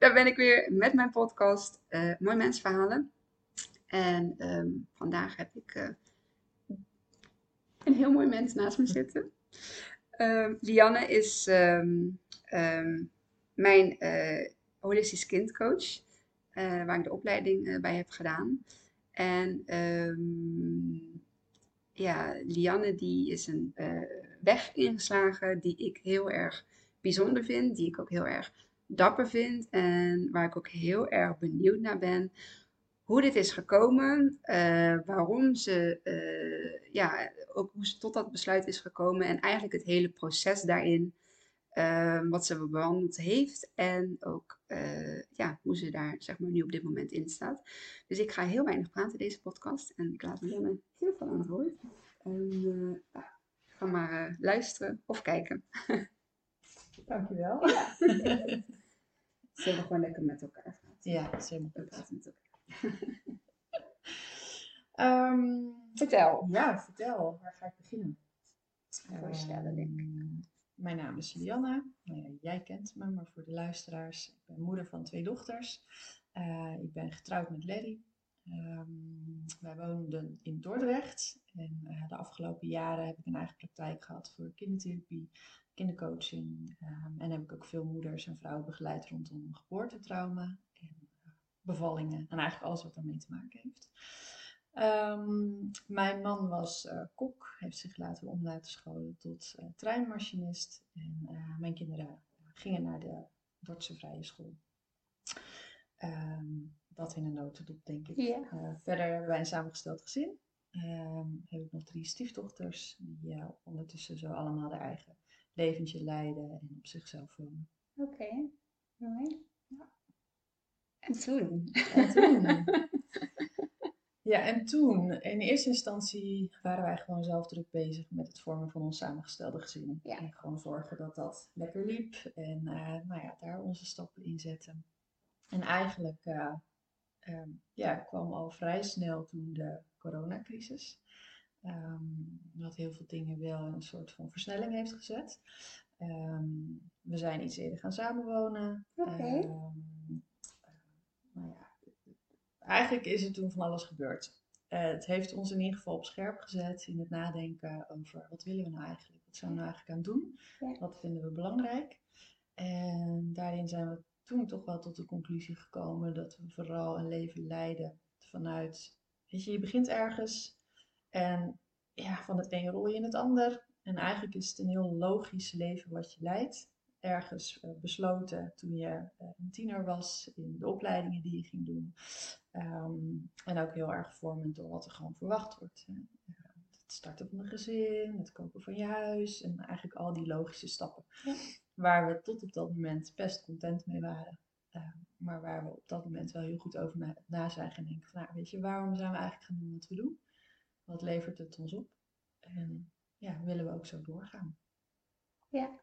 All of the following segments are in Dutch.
daar ben ik weer met mijn podcast uh, Mooi Mensverhalen. En ehm, vandaag heb ik uh, een heel mooi mens naast me zitten. Uh, Lianne is um, mijn uh, holistisch kindcoach, waar ik de opleiding bij heb gedaan. En ja, Lianne die is een weg ingeslagen die ik heel erg bijzonder vind, die ik ook heel erg dapper vind en waar ik ook heel erg benieuwd naar ben. Hoe dit is gekomen, uh, waarom ze, uh, ja, ook hoe ze tot dat besluit is gekomen en eigenlijk het hele proces daarin, uh, wat ze bewandeld heeft en ook ja, hoe ze daar zeg maar nu op dit moment in staat. Dus ik ga heel weinig praten in deze podcast en ik laat Lianne heel veel aan het woord. En ga maar luisteren of kijken. Dankjewel. Ja. Zullen we gewoon lekker met elkaar praten? Ja, helemaal goed. Praten met elkaar. um, vertel. Ja, vertel. Waar ga ik beginnen? Voorstellen, denk ik. Ehm, mijn naam is Lianne. Nou ja, jij kent me, maar voor de luisteraars. Ik ben moeder van twee dochters. Uh, ik ben getrouwd met Larry. Um, wij woonden in Dordrecht. En uh, de afgelopen jaren heb ik een eigen praktijk gehad voor kindertherapie, kindercoaching. Um, en heb ik ook veel moeders en vrouwen begeleid rondom geboortetrauma en uh, bevallingen. En eigenlijk alles wat daarmee te maken heeft. Um, mijn man was uh, kok, heeft zich om laten scholen tot uh, treinmachinist. En uh, mijn kinderen gingen naar de Dordtse Vrije School. Um, dat in een notendop, denk ik. Yeah. verder hebben wij een samengesteld gezin. Um, heb ik nog drie stiefdochters, die ondertussen zo allemaal haar eigen leventje leiden en op zichzelf wonen. Oké, okay. mooi. Ja. En toen? En toen. ja, en toen, in eerste instantie waren wij gewoon zelf druk bezig met het vormen van ons samengestelde gezin. Ja. En gewoon zorgen dat dat lekker liep en uh, nou ja, daar onze stappen in zetten. En eigenlijk uh, um, ja, kwam al vrij snel toen de coronacrisis. Um, wat heel veel dingen wel een soort van versnelling heeft gezet. Um, we zijn iets eerder gaan samenwonen. Okay. Um, nou ja, eigenlijk is er toen van alles gebeurd. Uh, het heeft ons in ieder geval op scherp gezet in het nadenken over wat willen we nou eigenlijk? Wat zijn we nou eigenlijk aan het doen? Ja. Wat vinden we belangrijk? En daarin zijn we toen toch wel tot de conclusie gekomen dat we vooral een leven leiden vanuit, weet je, je begint ergens en ja, van het een rol je in het ander. En eigenlijk is het een heel logisch leven wat je leidt. Ergens uh, besloten toen je uh, een tiener was, in de opleidingen die je ging doen. Um, en ook heel erg vormend door wat er gewoon verwacht wordt. Hè. Het starten van een gezin, het kopen van je huis en eigenlijk al die logische stappen. Ja. Waar we tot op dat moment best content mee waren. Uh, maar waar we op dat moment wel heel goed over na, na zijn gaan denken. Van, nou, weet je, waarom zijn we eigenlijk gaan doen wat we doen? Wat levert het ons op? En ja, willen we ook zo doorgaan? Ja.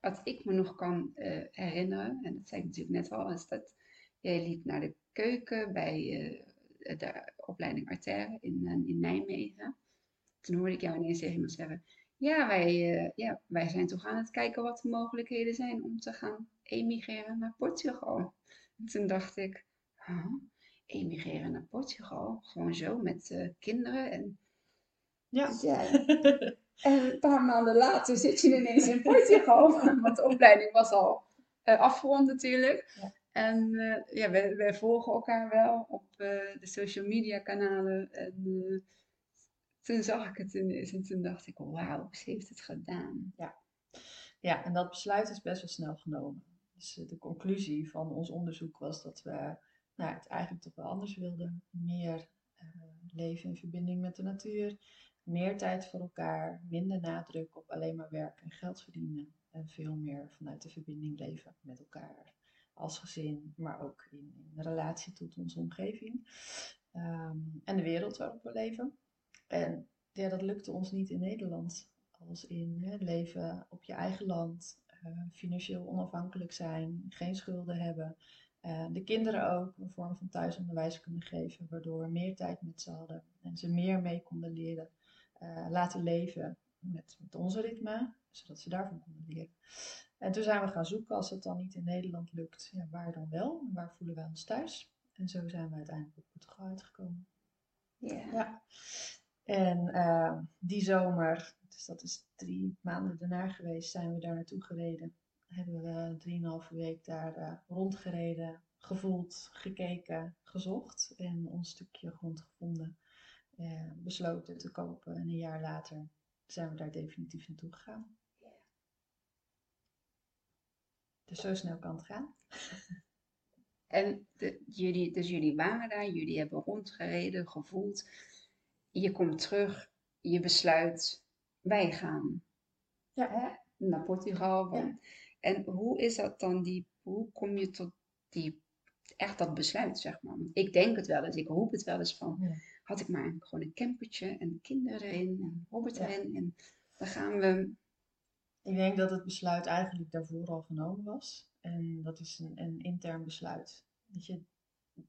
Wat ik me nog kan uh, herinneren, en dat zei ik natuurlijk net al, is dat jij liep naar de keuken bij uh, de opleiding Arterre in, uh, in Nijmegen. Toen hoorde ik jou ineens tegen zeggen, ja wij, ja, wij zijn toch aan het kijken wat de mogelijkheden zijn om te gaan emigreren naar Portugal. En toen dacht ik? Emigreren naar Portugal. Gewoon zo met uh, kinderen. En, ja. Dus ja. en een paar maanden later zit je ineens in Portugal. want de opleiding was al uh, afgerond natuurlijk. Ja. En uh, ja, wij, wij, volgen elkaar wel op de social media kanalen. En toen zag ik het ineens en toen dacht ik, wauw, ze heeft het gedaan. Ja. ja, en dat besluit is best wel snel genomen. Dus de conclusie van ons onderzoek was dat we nou, het eigenlijk toch wel anders wilden. Meer uh, leven in verbinding met de natuur, meer tijd voor elkaar, minder nadruk op alleen maar werk en geld verdienen. En veel meer vanuit de verbinding leven met elkaar als gezin, maar ook in, in relatie tot onze omgeving. Um, en de wereld waarop we leven. En ja, dat lukte ons niet in Nederland. Als in leven op je eigen land, uh, financieel onafhankelijk zijn, geen schulden hebben, uh, de kinderen ook een vorm van thuisonderwijs kunnen geven, waardoor we meer tijd met ze hadden en ze meer mee konden leren, uh, laten leven met, met onze ritme. zodat ze daarvan konden leren. En toen zijn we gaan zoeken, als het dan niet in Nederland lukt, ja, waar dan wel? Waar voelen wij ons thuis? En zo zijn we uiteindelijk op Portugal uitgekomen. Ja. Ja. En uh, die zomer, dus dat is drie maanden daarna geweest, zijn we daar naartoe gereden. Hebben we drieënhalve week daar uh, rondgereden, gevoeld, gekeken, gezocht en ons stukje grond gevonden. Uh, besloten te kopen en een jaar later zijn we daar definitief naartoe gegaan. Dus zo snel kan het gaan. En de, jullie, dus jullie waren daar, jullie hebben rondgereden, gevoeld. Je komt terug, je besluit, wij gaan ja. hè, naar Portugal. Ja. En hoe is dat dan, die, hoe kom je tot die, echt dat besluit, zeg maar? Want ik denk het wel eens, ik roep het wel eens van, Ja. had ik maar gewoon een campertje en kinderen erin en Robert erin. En dan gaan we, Ik denk dat het besluit eigenlijk daarvoor al genomen was. En dat is een, een intern besluit. Je,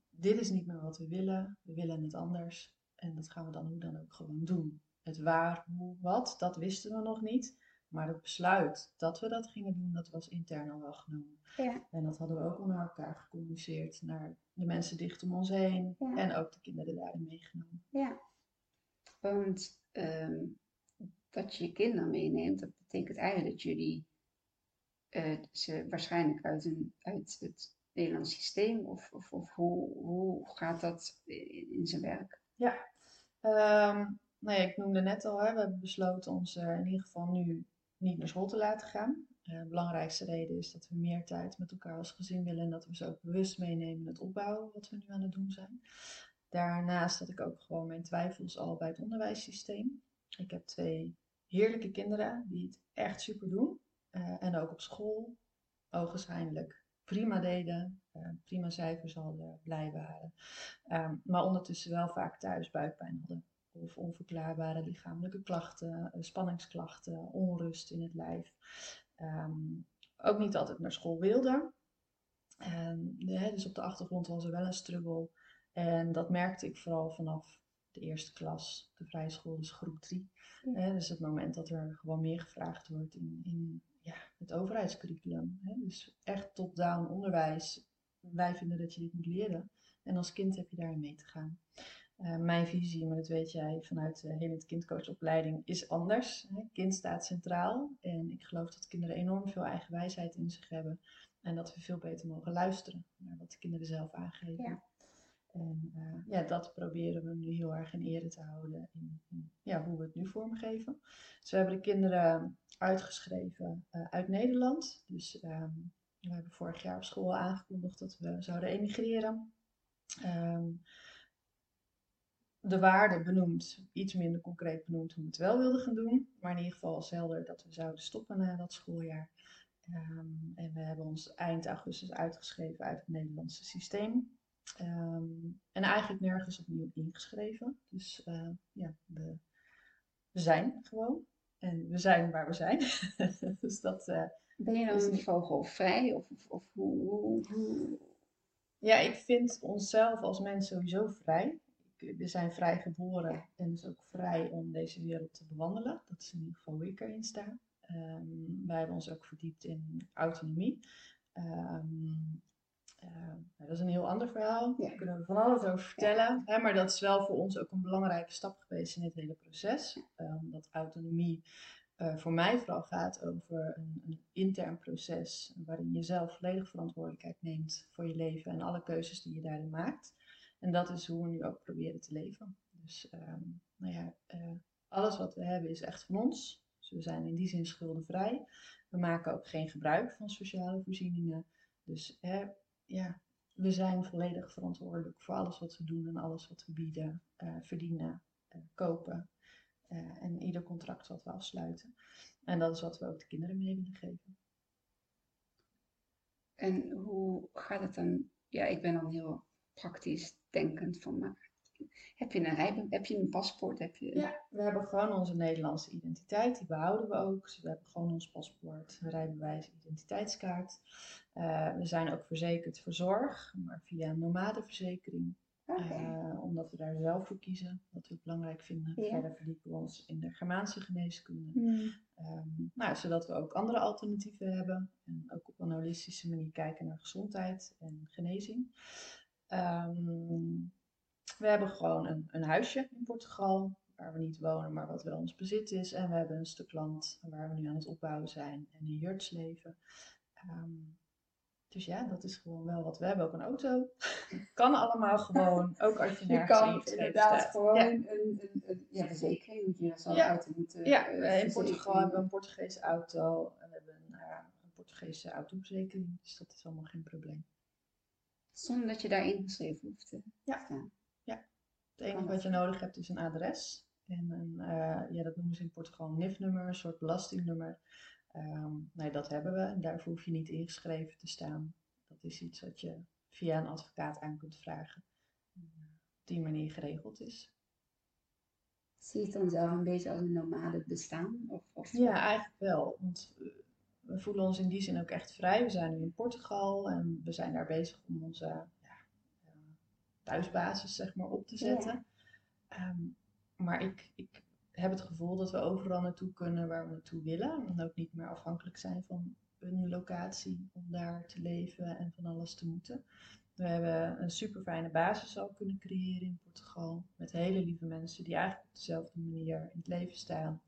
dit is niet meer wat we willen. We willen het anders. En dat gaan we dan hoe dan ook gewoon doen. Het waar, hoe, wat, dat wisten we nog niet. Maar het besluit dat we dat gingen doen, dat was intern al wel genomen. ja, En dat hadden we ook al naar elkaar gecommuniceerd. Naar de mensen dicht om ons heen. Ja. En ook de kinderen daarin meegenomen. ja. Want ehm, dat je je kinderen meeneemt, dat betekent eigenlijk dat jullie eh, ze waarschijnlijk uit, een, uit het Nederlands systeem, of, of, of hoe, hoe gaat dat in, in zijn werk? Ja, Ehm nou ja, ik noemde net al, hè, we hebben besloten ons in ieder geval nu niet naar school te laten gaan. Eh, de belangrijkste reden is dat we meer tijd met elkaar als gezin willen en dat we ze ook bewust meenemen in het opbouwen wat we nu aan het doen zijn. Daarnaast had ik ook gewoon mijn twijfels al bij het onderwijssysteem. Ik heb twee heerlijke kinderen die het echt super doen. Eh, en ook op school ogenschijnlijk prima deden, eh, prima cijfers hadden, blij waren. Ehm, maar ondertussen wel vaak thuis buikpijn hadden. Of onverklaarbare lichamelijke klachten, eh, spanningsklachten, onrust in het lijf. Ehm, ook niet altijd naar school. En, hè, dus op de achtergrond was er wel een struggle. En dat merkte ik vooral vanaf de eerste klas. De vrije school is groep 3. Ja. dus het moment dat er gewoon meer gevraagd wordt in, in ja, het overheidscurriculum. Hè? Dus echt top-down onderwijs. Wij vinden dat je dit moet leren. En als kind heb je daarin mee te gaan. Uh, mijn visie, maar dat weet jij vanuit de hele kindcoachopleiding, is anders. Hè? Kind staat centraal. En ik geloof dat kinderen enorm veel eigen wijsheid in zich hebben. En dat we veel beter mogen luisteren naar wat de kinderen zelf aangeven. Ja. En uh, ja, dat proberen we nu heel erg in ere te houden in, in ja, hoe we het nu vormgeven. Dus we hebben de kinderen uitgeschreven uh, uit Nederland. Dus um, we hebben vorig jaar op school aangekondigd dat we zouden emigreren. Um, de waarde benoemd, iets minder concreet benoemd hoe we het wel wilden gaan doen. Maar in ieder geval als helder dat we zouden stoppen na dat schooljaar. Um, en we hebben ons eind augustus uitgeschreven uit het Nederlandse systeem. Um, en eigenlijk nergens opnieuw ingeschreven. Dus uh, ja, we, we, zijn gewoon. En we zijn waar we zijn. dus dat, uh, ben je dan een vogelvrij? Of, of, of hoe, hoe, hoe, Ja, ik vind onszelf als mens sowieso vrij. We zijn vrij geboren en dus ook vrij om deze wereld te bewandelen. Dat is in ieder geval hoe ik erin sta. Um, wij hebben ons ook verdiept in autonomie. Um, uh, dat is een heel ander verhaal. Daar kunnen we van alles over vertellen. Hè, maar dat is wel voor ons ook een belangrijke stap geweest in dit hele proces. Omdat autonomie uh, voor mij vooral gaat over een, een, intern proces. Waarin je zelf volledig verantwoordelijkheid neemt voor je leven en alle keuzes die je daarin maakt. En dat is hoe we nu ook proberen te leven. Dus um, nou ja, uh, alles wat we hebben is echt van ons. Dus we zijn in die zin schuldenvrij. We maken ook geen gebruik van sociale voorzieningen. Dus hè, ja, we zijn volledig verantwoordelijk voor alles wat we doen en alles wat we bieden, uh, verdienen, uh, kopen. En ieder contract wat we afsluiten. En dat is wat we ook de kinderen mee willen geven. En hoe gaat het dan? Ja, ik ben dan heel praktisch denkend van, maar heb je een rijbewijs, heb je een paspoort? Heb je... Ja, we hebben gewoon onze Nederlandse identiteit, die behouden we ook. Dus we hebben gewoon ons paspoort, rijbewijs, identiteitskaart. Uh, we zijn ook verzekerd voor zorg, maar via een nomadeverzekering. Uh, omdat we daar zelf voor kiezen, wat we belangrijk vinden. Ja. Verder verdiepen we ons in de Germaanse geneeskunde. Mm. Um, nou, zodat we ook andere alternatieven hebben. En ook op een holistische manier kijken naar gezondheid en genezing. Um, we hebben gewoon een, een huisje in Portugal, waar we niet wonen, maar wat wel ons bezit is. En we hebben een stuk land waar we nu aan het opbouwen zijn en in Jurts leven. Um, dus ja, dat is gewoon wel wat. We hebben ook een auto. kan allemaal gewoon, ook als je nergens Je kan inderdaad gewoon een, een, een, ja, verzekering moet je zo'n ja. auto moeten Ja, uh, in Portugal hebben we een Portugese auto. En we hebben een, uh, een Portugese autoverzekering. Dus dat is allemaal geen probleem. Zonder dat je daar ingeschreven hoeft te ja. staan. Ja. Het enige wat je nodig hebt is een adres. En een, uh, ja, dat noemen ze in Portugal een NIF-nummer, een soort belastingnummer. Um, nee, dat hebben we en daarvoor hoef je niet ingeschreven te staan. Dat is iets wat je via een advocaat aan kunt vragen. Op die manier geregeld is. Zie je het dan zelf een beetje als een nomade bestaan? Of, of... Ja, eigenlijk wel. Want we voelen ons in die zin ook echt vrij. We zijn nu in Portugal en we zijn daar bezig om onze ja, thuisbasis zeg maar, op te zetten. Ja. Um, maar ik, ik heb het gevoel dat we overal naartoe kunnen waar we naartoe willen. En ook niet meer afhankelijk zijn van een locatie om daar te leven en van alles te moeten. We hebben een super fijne basis al kunnen creëren in Portugal. Met hele lieve mensen die eigenlijk op dezelfde manier in het leven staan.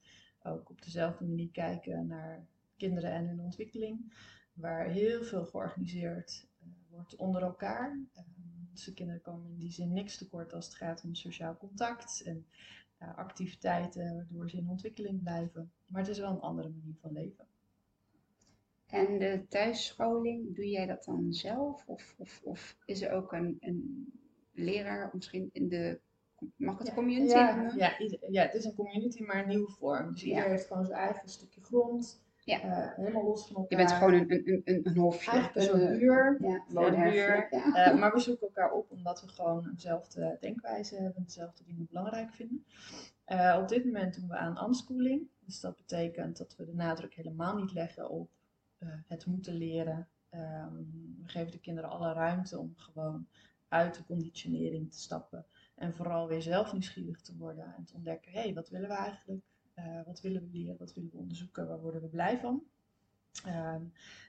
Ook op dezelfde manier kijken naar kinderen en hun ontwikkeling. Waar heel veel georganiseerd uh, wordt onder elkaar. Dus de kinderen komen in die zin niks tekort als het gaat om sociaal contact. En activiteiten waardoor ze in ontwikkeling blijven. Maar het is wel een andere manier van leven. En de thuisscholing, doe jij dat dan zelf? Of, of, of is er ook een, een leraar, misschien in de, mag het ja, community ja, Ja, ja, het is een community, maar een nieuwe vorm. Dus iedereen heeft gewoon zijn eigen stukje grond. Ja. Uh, helemaal los van elkaar. Je bent gewoon een, een, een, een hofje. Eigenlijk een buur. Ja, buur. Ja. Uh, maar we zoeken elkaar op omdat we gewoon eenzelfde denkwijze hebben, dezelfde dingen belangrijk vinden. Uh, op dit moment doen we aan unschooling. Dus dat betekent dat we de nadruk helemaal niet leggen op het moeten leren. Um, we geven de kinderen alle ruimte om gewoon uit de conditionering te stappen. En vooral weer zelf nieuwsgierig te worden en te ontdekken, hé, hey, wat willen we eigenlijk? Uh, wat willen we leren? Wat willen we onderzoeken? Waar worden we blij van? Uh,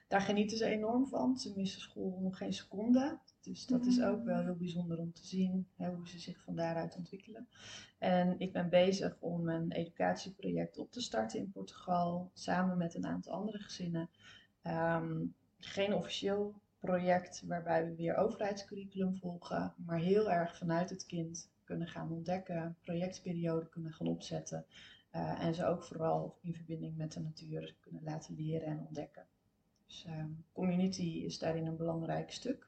daar genieten ze enorm van. Ze missen school nog geen seconde. Dus dat is ook wel heel bijzonder om te zien hè, hoe ze zich van daaruit ontwikkelen. En ik ben bezig om een educatieproject op te starten in Portugal, samen met een aantal andere gezinnen. Um, geen officieel project waarbij we weer overheidscurriculum volgen, maar heel erg vanuit het kind kunnen gaan ontdekken, projectperiode kunnen gaan opzetten. Uh, en ze ook vooral in verbinding met de natuur kunnen laten leren en ontdekken. Dus uh, community is daarin een belangrijk stuk.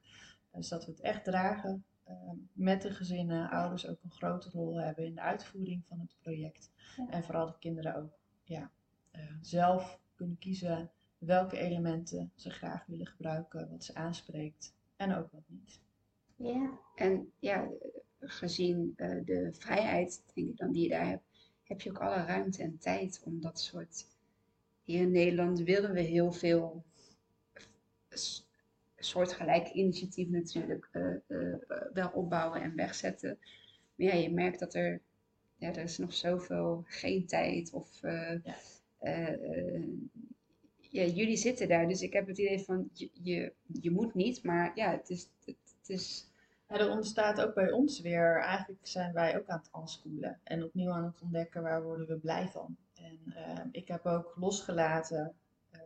Dus dat we het echt dragen uh, met de gezinnen, ouders ook een grote rol hebben in de uitvoering van het project. Ja. En vooral de kinderen ook ja, eh, zelf kunnen kiezen welke elementen ze graag willen gebruiken, wat ze aanspreekt en ook wat niet. Ja, en ja, gezien de vrijheid denk ik dan die je daar hebt, heb je ook alle ruimte en tijd om dat soort. Hier in Nederland willen we heel veel soortgelijke initiatieven natuurlijk uh, uh, wel opbouwen en wegzetten. Maar ja, je merkt dat er, ja, er is nog zoveel geen tijd of uh, ja. ja. jullie zitten daar, dus ik heb het idee van je, je, je moet niet, maar ja, het is, het, het is er ontstaat ook bij ons weer, eigenlijk zijn wij ook aan het aanspoelen en opnieuw aan het ontdekken waar worden we blij van. En uh, ik heb ook losgelaten. Uh,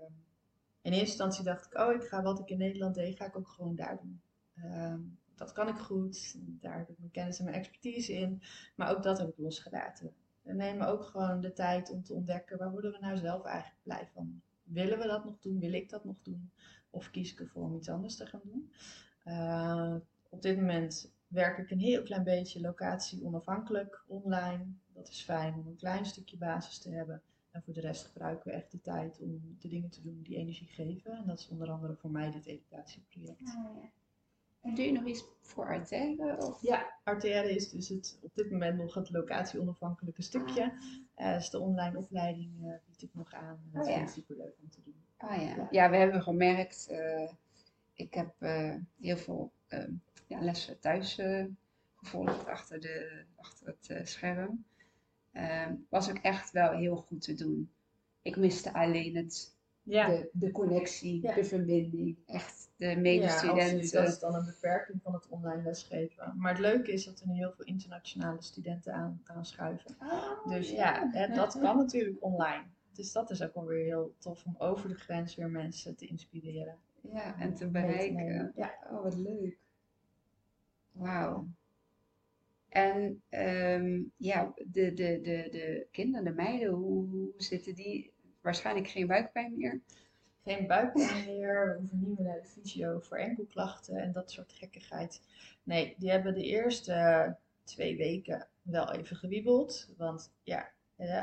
in eerste instantie dacht ik, oh, ik ga wat ik in Nederland deed, ga ik ook gewoon daar doen. Uh, dat kan ik goed, daar heb ik mijn kennis en mijn expertise in, maar ook dat heb ik losgelaten. We nemen ook gewoon de tijd om te ontdekken, waar worden we nou zelf eigenlijk blij van? Willen we dat nog doen? Wil ik dat nog doen? Of kies ik ervoor om iets anders te gaan doen? Op dit moment werk ik een heel klein beetje locatie onafhankelijk online. Dat is fijn om een klein stukje basis te hebben. En voor de rest gebruiken we echt de tijd om de dingen te doen die energie geven. En dat is onder andere voor mij dit educatieproject. Ah, ja. En doe je nog iets voor Arterre? Of? Ja, Arterre is dus het, op dit moment nog het locatie onafhankelijke stukje. Ah. Uh, dus de online opleiding uh, bied ik nog aan. En dat oh, ja. super leuk om te doen. Ah, ja. ja. we hebben gemerkt, uh, ik heb heel veel ehm, ja, lessen thuis gevolgd achter, de, achter het eh, scherm. Ehm, was ook echt wel heel goed te doen. Ik miste alleen het, Ja, de, de connectie, Ja. de verbinding, echt de ja medestudenten. Dat is dan een beperking van het online lesgeven. Maar het leuke is dat er nu heel veel internationale studenten aan, aanschuiven. Oh, Dus ja, hè, dat kan natuurlijk online. Dus dat is ook alweer heel tof om over de grens weer mensen te inspireren. Ja, en te bereiken. Ja. Oh, wat leuk. Wauw. En ehm, ja, de, de, de, de kinderen, de meiden, hoe, zitten die? Waarschijnlijk geen buikpijn meer. Geen buikpijn meer, we hoeven niet meer naar de fysio voor enkelklachten en dat soort gekkigheid. Nee, die hebben de eerste twee weken wel even gewiebeld. Want ja,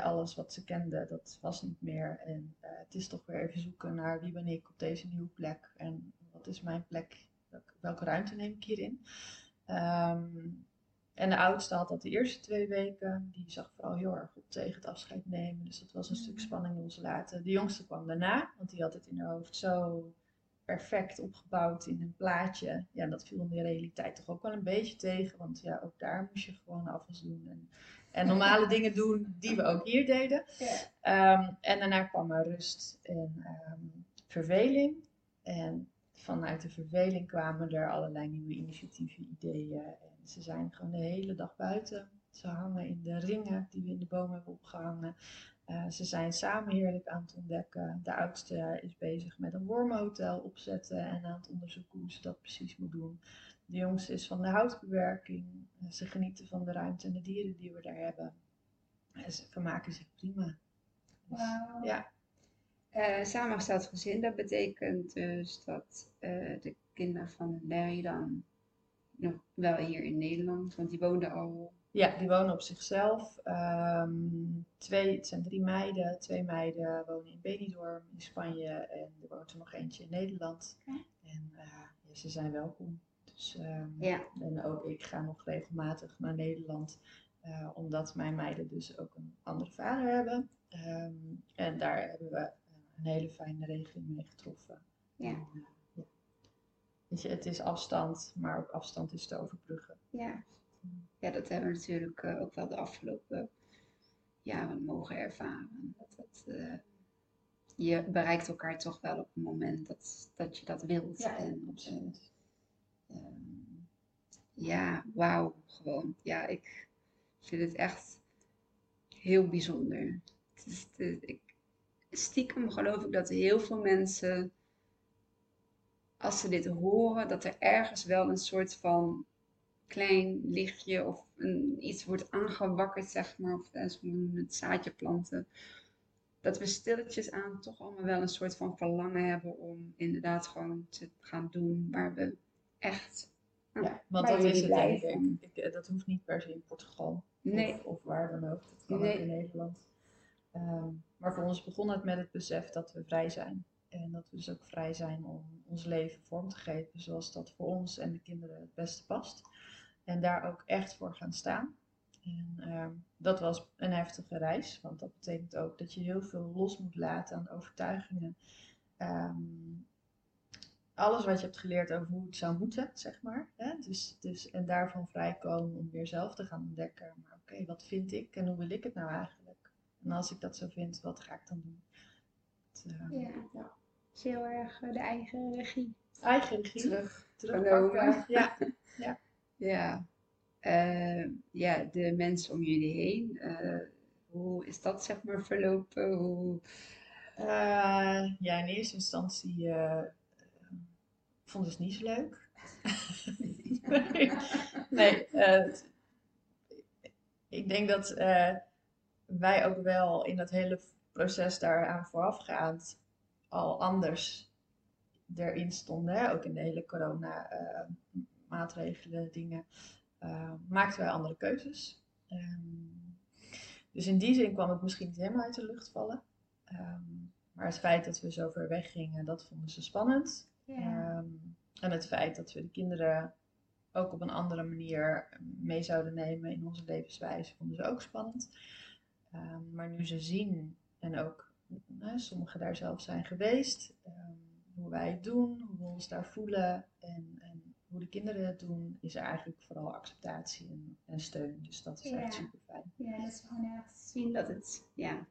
alles wat ze kenden, dat was niet meer. En eh, het is toch weer even zoeken naar wie ben ik op deze nieuwe plek en wat is mijn plek, welke, welke ruimte neem ik hierin. Ehm, en de oudste had dat de eerste twee weken. Die zag vooral heel erg op tegen het afscheid nemen. Dus dat was een stuk spanning loslaten. De jongste kwam daarna, want die had het in haar hoofd zo perfect opgebouwd in een plaatje. Ja, dat viel in de realiteit toch ook wel een beetje tegen. Want ja, ook daar moest je gewoon afwas doen. En, en normale dingen doen die we ook hier deden. Ja. Ehm, en daarna kwam er rust en ehm, verveling. En vanuit de verveling kwamen er allerlei nieuwe initiatieven, ideeën. En ze zijn gewoon de hele dag buiten. Ze hangen in de ringen die we in de boom hebben opgehangen. Eh, ze zijn samen heerlijk aan het ontdekken. De oudste is bezig met een wormenhotel opzetten en aan het onderzoeken hoe ze dat precies moet doen. De jongste is van de houtbewerking. Ze genieten van de ruimte en de dieren die we daar hebben. En ze vermaken zich prima. Dus, Wauw. ja, Eh, samengesteld gezin, dat betekent dus dat eh, de kinderen van Larry dan nog wel hier in Nederland, want die woonden al. Ja, die wonen op zichzelf. Ehm, twee, het zijn drie meiden. Twee meiden wonen in Benidorm in Spanje en er woont er nog eentje in Nederland. En eh, ja, ze zijn welkom. Dus, ehm, Ja. En ook ik ga nog regelmatig naar Nederland, omdat mijn meiden dus ook een andere vader hebben. Ehm, en daar hebben we een hele fijne regeling mee getroffen. Ja. En, ja. Weet je, het is afstand, maar ook afstand is te overbruggen. Ja. ja, dat hebben we natuurlijk eh, ook wel de afgelopen jaren mogen ervaren. Dat het, eh, je bereikt elkaar toch wel op het moment dat, dat je dat wilt. en, absoluut. eh, ehm, ja, wauw, gewoon. Ja, ik vind het echt heel bijzonder. Het is, het- ik, stiekem geloof ik dat heel veel mensen, als ze dit horen, dat er ergens wel een soort van klein lichtje of een, iets wordt aangewakkerd, zeg maar, of eh, het zaadje planten. Dat we stilletjes aan toch allemaal wel een soort van verlangen hebben om inderdaad gewoon te gaan doen waar we echt. Ja, want dat is het denk ik. ik. eh, Dat hoeft niet per se in Portugal Nee, of, of waar dan ook. Dat kan Nee. ook in Nederland. Ehm, maar voor ons begon het met het besef dat we vrij zijn. En dat we dus ook vrij zijn om ons leven vorm te geven zoals dat voor ons en de kinderen het beste past. En daar ook echt voor gaan staan. En ehm, dat was een heftige reis, want dat betekent ook dat je heel veel los moet laten aan overtuigingen. Ehm, alles wat je hebt geleerd over hoe het zou moeten, zeg maar. Hè? Dus, dus, en daarvan vrijkomen om weer zelf te gaan ontdekken. Maar oké, wat vind ik en hoe wil ik het nou eigenlijk? En als ik dat zo vind, wat ga ik dan doen? Het, eh, Ja, dat is heel erg eh, de eigen regie. Eigen regie. terug. terugpakken. genomen. Ja, Ja. Eh, ja, de mensen om jullie heen. eh, hoe is dat zeg maar verlopen? Hoe... Eh, ja, in eerste instantie eh, vonden ze het niet zo leuk. nee, nee eh, ik denk dat eh, wij ook wel in dat hele proces daaraan voorafgaand al anders erin stonden. Hè? Ook in de hele corona eh, maatregelen, dingen. eh, maakten wij andere keuzes. Ehm, dus in die zin kwam het misschien niet helemaal uit de lucht vallen. Ehm, maar het feit dat we zo ver weg gingen, dat vonden ze spannend. Ehm, en het feit dat we de kinderen ook op een andere manier mee zouden nemen in onze levenswijze, vonden ze ook spannend. Ehm, maar nu ze zien, en ook sommigen daar zelf zijn geweest, ehm, hoe wij het doen, hoe we ons daar voelen en, en hoe de kinderen het doen, is er eigenlijk vooral acceptatie en, en steun. Dus dat is echt super fijn. Ja, dat is gewoon echt zien dat het ja,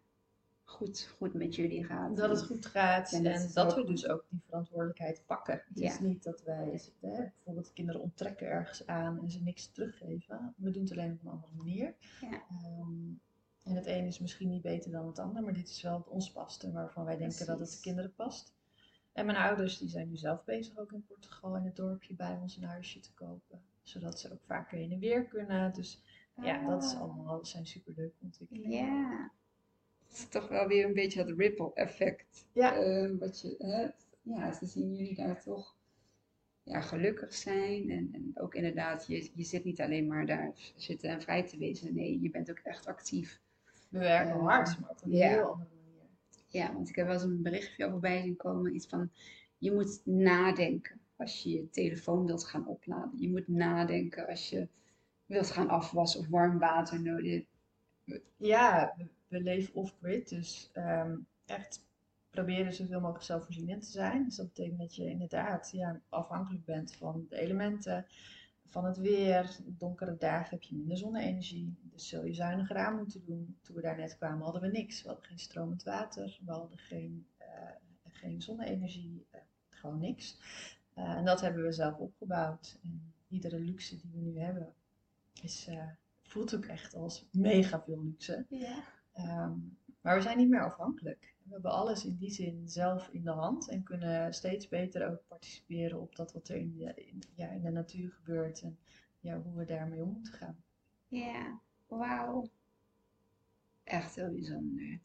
Goed, goed met jullie gaat. Dat het goed gaat En en, dat we dus ook die verantwoordelijkheid pakken. Het is niet dat wij hè, bijvoorbeeld kinderen onttrekken ergens aan en ze niks teruggeven. We doen het alleen op een andere manier. Ja. Ehm, en het een is misschien niet beter dan het ander, maar dit is wel wat ons past en waarvan wij denken dat het de kinderen past. En mijn ouders die zijn nu zelf bezig ook in Portugal in het dorpje bij ons een huisje te kopen. Zodat ze ook vaker heen en weer kunnen. Dus ja, dat is Ah. allemaal, zijn superleuke ontwikkelingen. Ja, Het is toch wel weer een beetje dat ripple effect. Ja. Eh, wat je, hè, ja, ze zien jullie daar toch ja, gelukkig zijn. En, en ook inderdaad, je, je zit niet alleen maar daar zitten en vrij te wezen. Nee, je bent ook echt actief. We werken Eh, hard, maar op een ja. heel andere manier. Ja, want ik heb wel eens een berichtje over voorbij zien komen. Iets van, je moet nadenken als je je telefoon wilt gaan opladen. Je moet nadenken als je wilt gaan afwassen of warm water nodig. Ja, we, we leven off-grid, dus ehm, echt proberen zoveel mogelijk zelfvoorzienend te zijn. Dus dat betekent dat je inderdaad ja, afhankelijk bent van de elementen, van het weer. Donkere dagen heb je minder zonne-energie, dus zul je zuiniger aan moeten doen. Toen we daar net kwamen hadden we niks. We hadden geen stromend water, we hadden geen, eh, geen zonne-energie, eh, gewoon niks. Eh, en dat hebben we zelf opgebouwd. En iedere luxe die we nu hebben, is, voelt ook echt als mega veel luxe. ja. Ehm, maar we zijn niet meer afhankelijk. We hebben alles in die zin zelf in de hand en kunnen steeds beter ook participeren op dat wat er in de, in, ja, in de natuur gebeurt en ja, hoe we daarmee om moeten gaan. Ja, wauw. Echt heel bijzonder.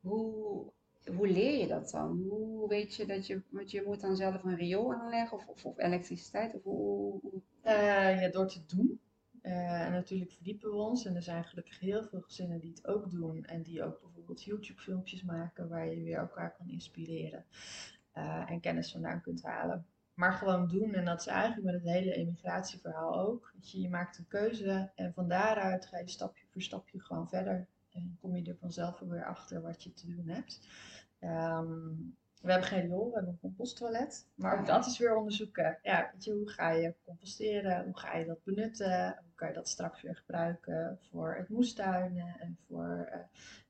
Hoe, hoe leer je dat dan? Hoe weet je dat je, want je moet dan zelf een riool aanleggen of, of, of elektriciteit? Of hoe, hoe- Eh, ja, door te doen. Eh, en natuurlijk verdiepen we ons. En er zijn gelukkig heel veel gezinnen die het ook doen. En die ook bijvoorbeeld YouTube-filmpjes maken waar je weer elkaar kan inspireren. eh, en kennis vandaan kunt halen. Maar gewoon doen. En dat is eigenlijk met het hele emigratieverhaal ook. Je, je maakt een keuze en van daaruit ga je stapje voor stapje gewoon verder. En kom je er vanzelf weer achter wat je te doen hebt. Ehm, we hebben geen riool, we hebben een composttoilet. Maar ook dat is weer onderzoeken. Ja, weet je, hoe ga je composteren? Hoe ga je dat benutten? Hoe kan je dat straks weer gebruiken voor het moestuinen en voor eh,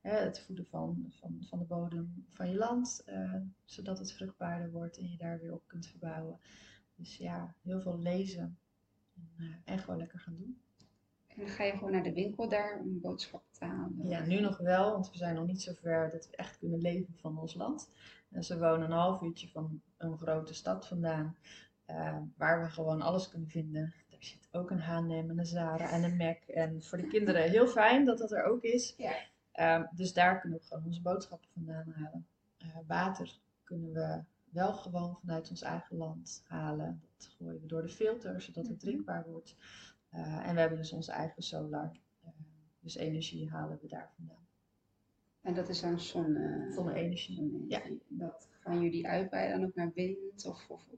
hè, het voeden van, van, van de bodem van je land? eh, zodat het vruchtbaarder wordt en je daar weer op kunt verbouwen. Dus ja, heel veel lezen en, eh, en gewoon lekker gaan doen. en dan ga je gewoon naar de winkel daar om boodschappen te halen. Ja, nu nog wel, want we zijn nog niet zo ver dat we echt kunnen leven van ons land. En ze wonen een half uurtje van een grote stad vandaan, eh, waar we gewoon alles kunnen vinden. Daar zit ook een H&M en een Zara en een Mac. En voor de kinderen heel fijn dat dat er ook is. Ja. Ehm, dus daar kunnen we gewoon onze boodschappen vandaan halen. Eh, water kunnen we wel gewoon vanuit ons eigen land halen. Dat gooien we door de filter, zodat het Mhm. drinkbaar wordt. Eh, en we hebben dus onze eigen solar. Dus energie halen we daar vandaan. En dat is dan zonne, Zonne-energie. zonne-energie. Dat gaan jullie uitbreiden dan ook naar wind of, of,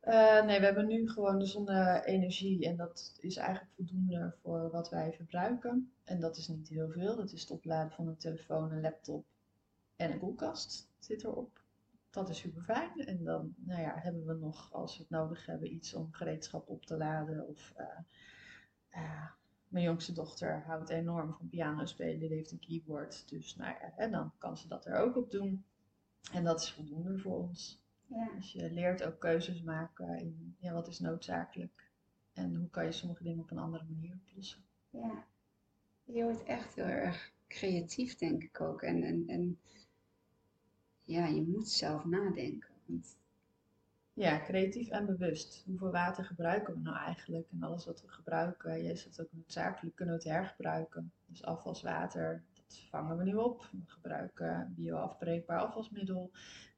Eh, nee, we hebben nu gewoon de zonne-energie en dat is eigenlijk voldoende voor wat wij verbruiken. En dat is niet heel veel. Dat is het opladen van een telefoon, een laptop en een koelkast zit erop. Dat is super fijn. En dan nou ja, hebben we nog, als we het nodig hebben, iets om gereedschap op te laden. Of eh, eh, mijn jongste dochter houdt enorm van piano spelen, die heeft een keyboard. Dus nou ja, en dan kan ze dat er ook op doen. En dat is voldoende voor ons. Ja, Dus je leert ook keuzes maken in ja, wat is noodzakelijk en hoe kan je sommige dingen op een andere manier oplossen. ja. Je wordt echt heel erg creatief, denk ik ook. En, en, en ja, je moet zelf nadenken. Want Ja, creatief en bewust. Hoeveel water gebruiken we nou eigenlijk? En alles wat we gebruiken, ja, is dat ook noodzakelijk, kunnen we het hergebruiken. Dus afvalswater, dat vangen we nu op. We gebruiken bioafbreekbaar afvalsmiddel.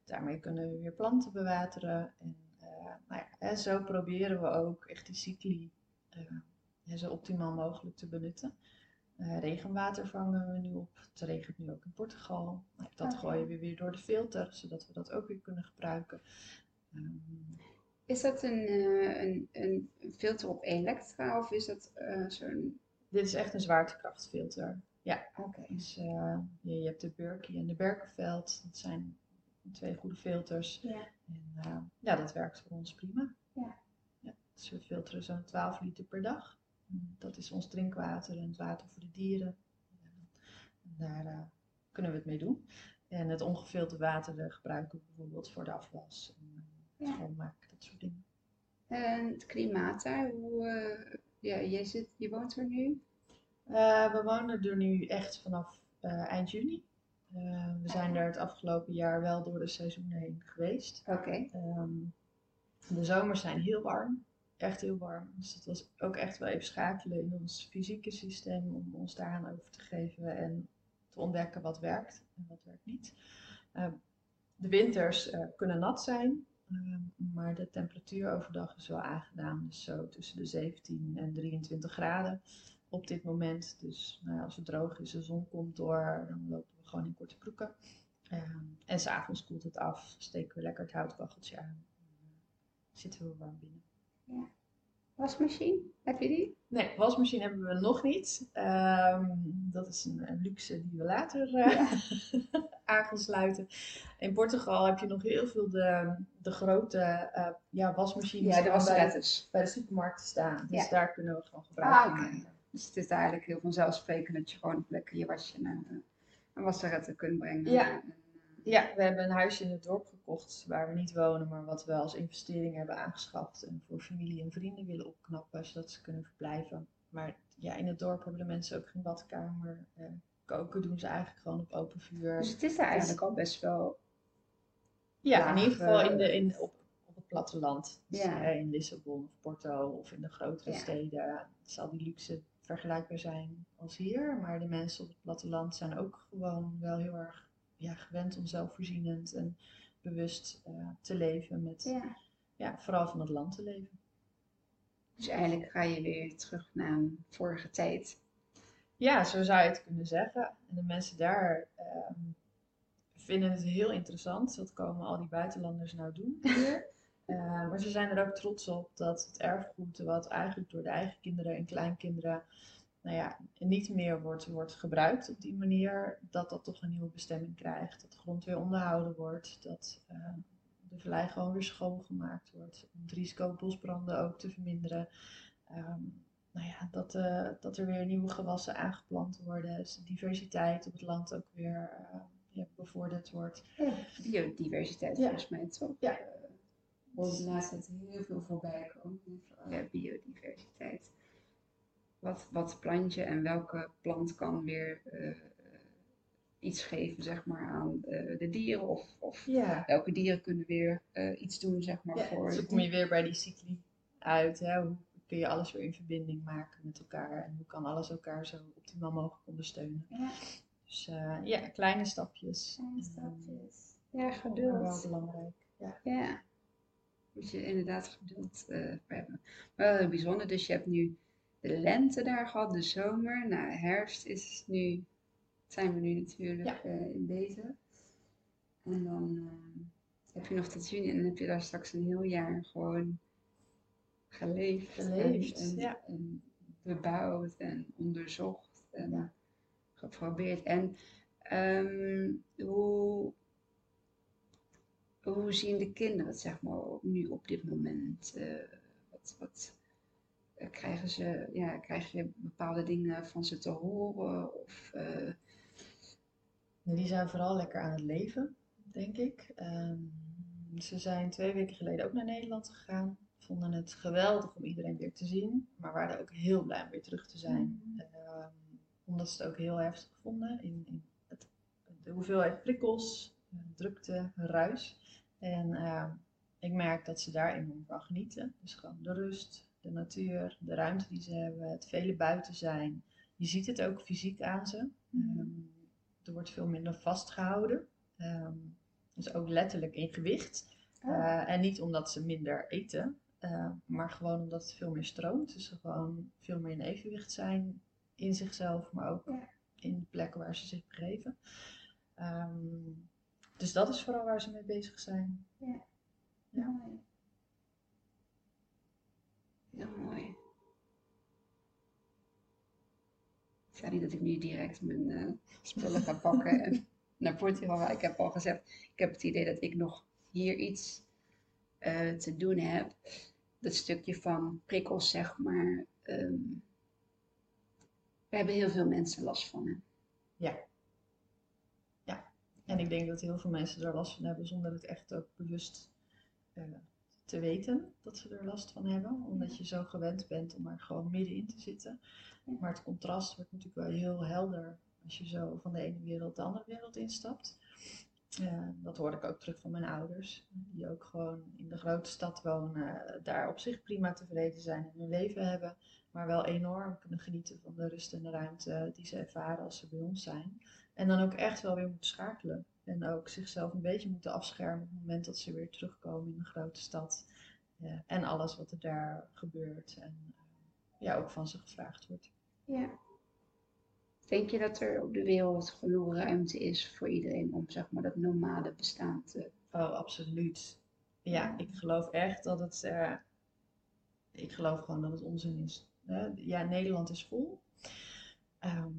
Daarmee kunnen we weer planten bewateren. En eh, nou ja, zo proberen we ook echt die cycli eh, zo optimaal mogelijk te benutten. Eh, regenwater vangen we nu op. Het regent nu ook in Portugal. Nou, dat gooien we weer door de filter, zodat we dat ook weer kunnen gebruiken. Is dat een, eh, een, een filter op elektra of is dat eh, zo'n... dit is echt een zwaartekrachtfilter. Ja, Oké. dus eh, je, je hebt de Berkey en de Berkenveld. Dat zijn twee goede filters. Ja. En ja, dat werkt voor ons prima. Ja. Ja, Dus we filteren zo'n 12 liter per dag. Dat is ons drinkwater en het water voor de dieren. En daar kunnen we het mee doen. En het ongefilterde water gebruiken we bijvoorbeeld voor de afwas Ja. schoonmaken, dat soort dingen. En het klimaat daar, hoe, eh, ja, jij zit, je woont er nu? Eh, we wonen er nu echt vanaf eh, eind juni. We zijn er het afgelopen jaar wel door de seizoenen heen geweest. Oké. Ehm, de zomers zijn heel warm, echt heel warm. Dus het was ook echt wel even schakelen in ons fysieke systeem om ons daaraan over te geven en te ontdekken wat werkt en wat werkt niet. Ehm, de winters kunnen nat zijn, maar de temperatuur overdag is wel aangenaam. Dus zo tussen de 17 en 23 graden op dit moment. Dus nou ja, als het droog is, de zon komt door, dan lopen we gewoon in korte broeken. Ehm, en s'avonds koelt het af, steken we lekker het houtkacheltje aan. Eh, zitten we warm binnen. Wasmachine, heb je die? Nee, wasmachine hebben we nog niet. Ehm, dat is een, een luxe die we later eh, aan gaan sluiten. In Portugal heb je nog heel veel de, de grote eh, ja, wasmachines Ja, de wasserettes. bij de supermarkten staan. Dus Ja. daar kunnen we gewoon gebruik Ah, van maken. Dus het is eigenlijk heel vanzelfsprekend dat je gewoon lekker je wasje naar eh, een wasseretten kunt brengen. Ja. En, eh, Ja, we hebben een huisje in het dorp gekocht waar we niet wonen, maar wat we als investering hebben aangeschaft en voor familie en vrienden willen opknappen, zodat ze kunnen verblijven. Maar ja, in het dorp hebben de mensen ook geen badkamer. Eh, koken doen ze eigenlijk gewoon op open vuur. Dus het is daar eigenlijk al best wel. ja, in ieder geval in de, in, op, op het platteland. Dus, Ja. eh, in Lissabon of Porto of in de grotere Ja. steden zal die luxe vergelijkbaar zijn als hier. Maar de mensen op het platteland zijn ook gewoon wel heel erg ja, gewend om zelfvoorzienend en bewust eh, te leven. Met Ja. ja, vooral van het land te leven. Dus eigenlijk ga je weer terug naar een vorige tijd. Ja, zo zou je het kunnen zeggen. En de mensen daar ehm, vinden het heel interessant. Wat komen al die buitenlanders nou doen hier? Eh, maar ze zijn er ook trots op dat het erfgoed, wat eigenlijk door de eigen kinderen en kleinkinderen nou ja, niet meer wordt, wordt gebruikt op die manier, dat dat toch een nieuwe bestemming krijgt. Dat de grond weer onderhouden wordt, dat eh, de vallei gewoon weer schoongemaakt wordt. Om het risico op bosbranden ook te verminderen. Ehm, nou ja, dat, eh, dat er weer nieuwe gewassen aangeplant worden. Dus de diversiteit op het land ook weer eh, ja, bevorderd wordt. Biodiversiteit Ja. volgens mij toch? Ja. Eh, hoor de laatste tijd heel veel voorbij komen. Ja, biodiversiteit. Wat, wat plantje en welke plant kan weer eh, iets geven, zeg maar, aan eh, de dieren. Of, of Ja, welke dieren kunnen weer eh, iets doen, zeg maar, ja voor... zo kom je weer bij die cycli uit. Hè? Hoe kun je alles weer in verbinding maken met elkaar? En hoe kan alles elkaar zo optimaal mogelijk ondersteunen? Ja, Dus ja, kleine stapjes. kleine stapjes. Ja, maar wel geduld. belangrijk. Ja. Ja, moet je inderdaad geduld hebben. Wel heel bijzonder, dus je hebt nu de lente daar gehad, de zomer. Nou, herfst is nu, zijn we nu natuurlijk Ja. eh, in deze. En dan eh, heb je nog tot juni en dan heb je daar straks een heel jaar gewoon geleefd. en- Geleefd, en, ja. en bebouwd en onderzocht en Ja. geprobeerd. En ehm, hoe, hoe zien de kinderen het, zeg maar, nu op dit moment? Eh, wat, wat krijgen ze, ja, krijg je bepaalde dingen van ze te horen? Of, eh, Die zijn vooral lekker aan het leven, denk ik. Ehm, ze zijn twee weken geleden ook naar Nederland gegaan. Vonden het geweldig om iedereen weer te zien, maar waren ook heel blij om weer terug te zijn. Ehm, omdat ze het ook heel heftig vonden in, in het, de hoeveelheid prikkels, eh, drukte, ruis. En ehm, ik merk dat ze daar enorm van genieten. Dus gewoon de rust, de natuur, de ruimte die ze hebben, het vele buiten zijn. Je ziet het ook fysiek aan ze. Ehm, er wordt veel minder vastgehouden. Ehm, dus ook letterlijk in gewicht. Oh. Eh, en niet omdat ze minder eten, eh, maar gewoon omdat het veel meer stroomt. Dus ze gewoon veel meer in evenwicht zijn in zichzelf, maar ook Ja. in de plekken waar ze zich begeven. Ehm, dus dat is vooral waar ze mee bezig zijn. Ja. Mooi. Heel mooi. Ik niet dat ik nu direct mijn eh, spullen ga pakken en naar Portugal ga. Ik heb al gezegd, ik heb het idee dat ik nog hier iets eh, te doen heb. dat stukje van prikkels, zeg maar. ehm, we hebben heel veel mensen last van. Hè? En ik denk dat heel veel mensen er last van hebben zonder het echt ook bewust eh, te weten dat ze er last van hebben. Omdat je zo gewend bent om er gewoon middenin te zitten. Maar het contrast wordt natuurlijk wel heel helder als je zo van de ene wereld de andere wereld instapt. Eh, dat hoorde ik ook terug van mijn ouders, die ook gewoon in de grote stad wonen, daar op zich prima tevreden zijn en hun leven hebben, maar wel enorm kunnen genieten van de rust en de ruimte die ze ervaren als ze bij ons zijn. En dan ook echt wel weer moeten schakelen en ook zichzelf een beetje moeten afschermen op het moment dat ze weer terugkomen in de grote stad. En alles wat er daar gebeurt en eh, ja, ook van ze gevraagd wordt. Ja. Denk je dat er op de wereld genoeg ruimte is voor iedereen om zeg maar dat nomade bestaan te... Oh, absoluut. Ja, ik geloof echt dat het. eh, ik geloof gewoon dat het onzin is. Ja, Nederland is vol. Ehm,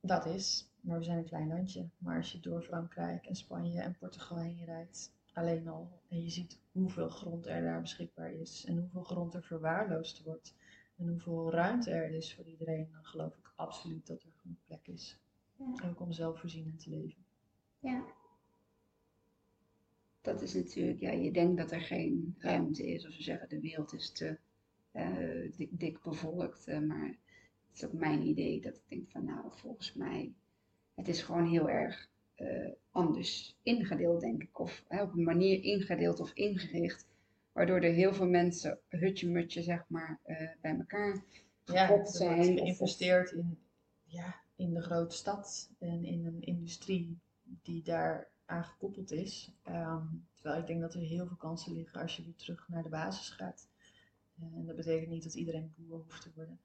dat is. Maar we zijn een klein landje. Maar als je door Frankrijk en Spanje en Portugal heen rijdt, alleen al. En je ziet hoeveel grond er daar beschikbaar is. En hoeveel grond er verwaarloosd wordt. En hoeveel ruimte er is voor iedereen. Dan geloof ik absoluut dat er genoeg plek is. Ja. Ook om zelfvoorzienend te leven. Ja. Dat is natuurlijk, ja, je denkt dat er geen ruimte is. Of ze zeggen de wereld is te eh, dik, dik bevolkt. eh, maar het is ook mijn idee dat ik denk van nou, volgens mij, het is gewoon heel erg eh, anders ingedeeld, denk ik. Of hè, op een manier ingedeeld of ingericht. Waardoor er heel veel mensen hutje-mutje, zeg maar, eh, bij elkaar Ja, zijn. of- geïnvesteerd in, ja, in de grote stad en in een industrie die daar aan gekoppeld is. Ehm, terwijl ik denk dat er heel veel kansen liggen als je weer terug naar de basis gaat. En dat betekent niet dat iedereen boer hoeft te worden.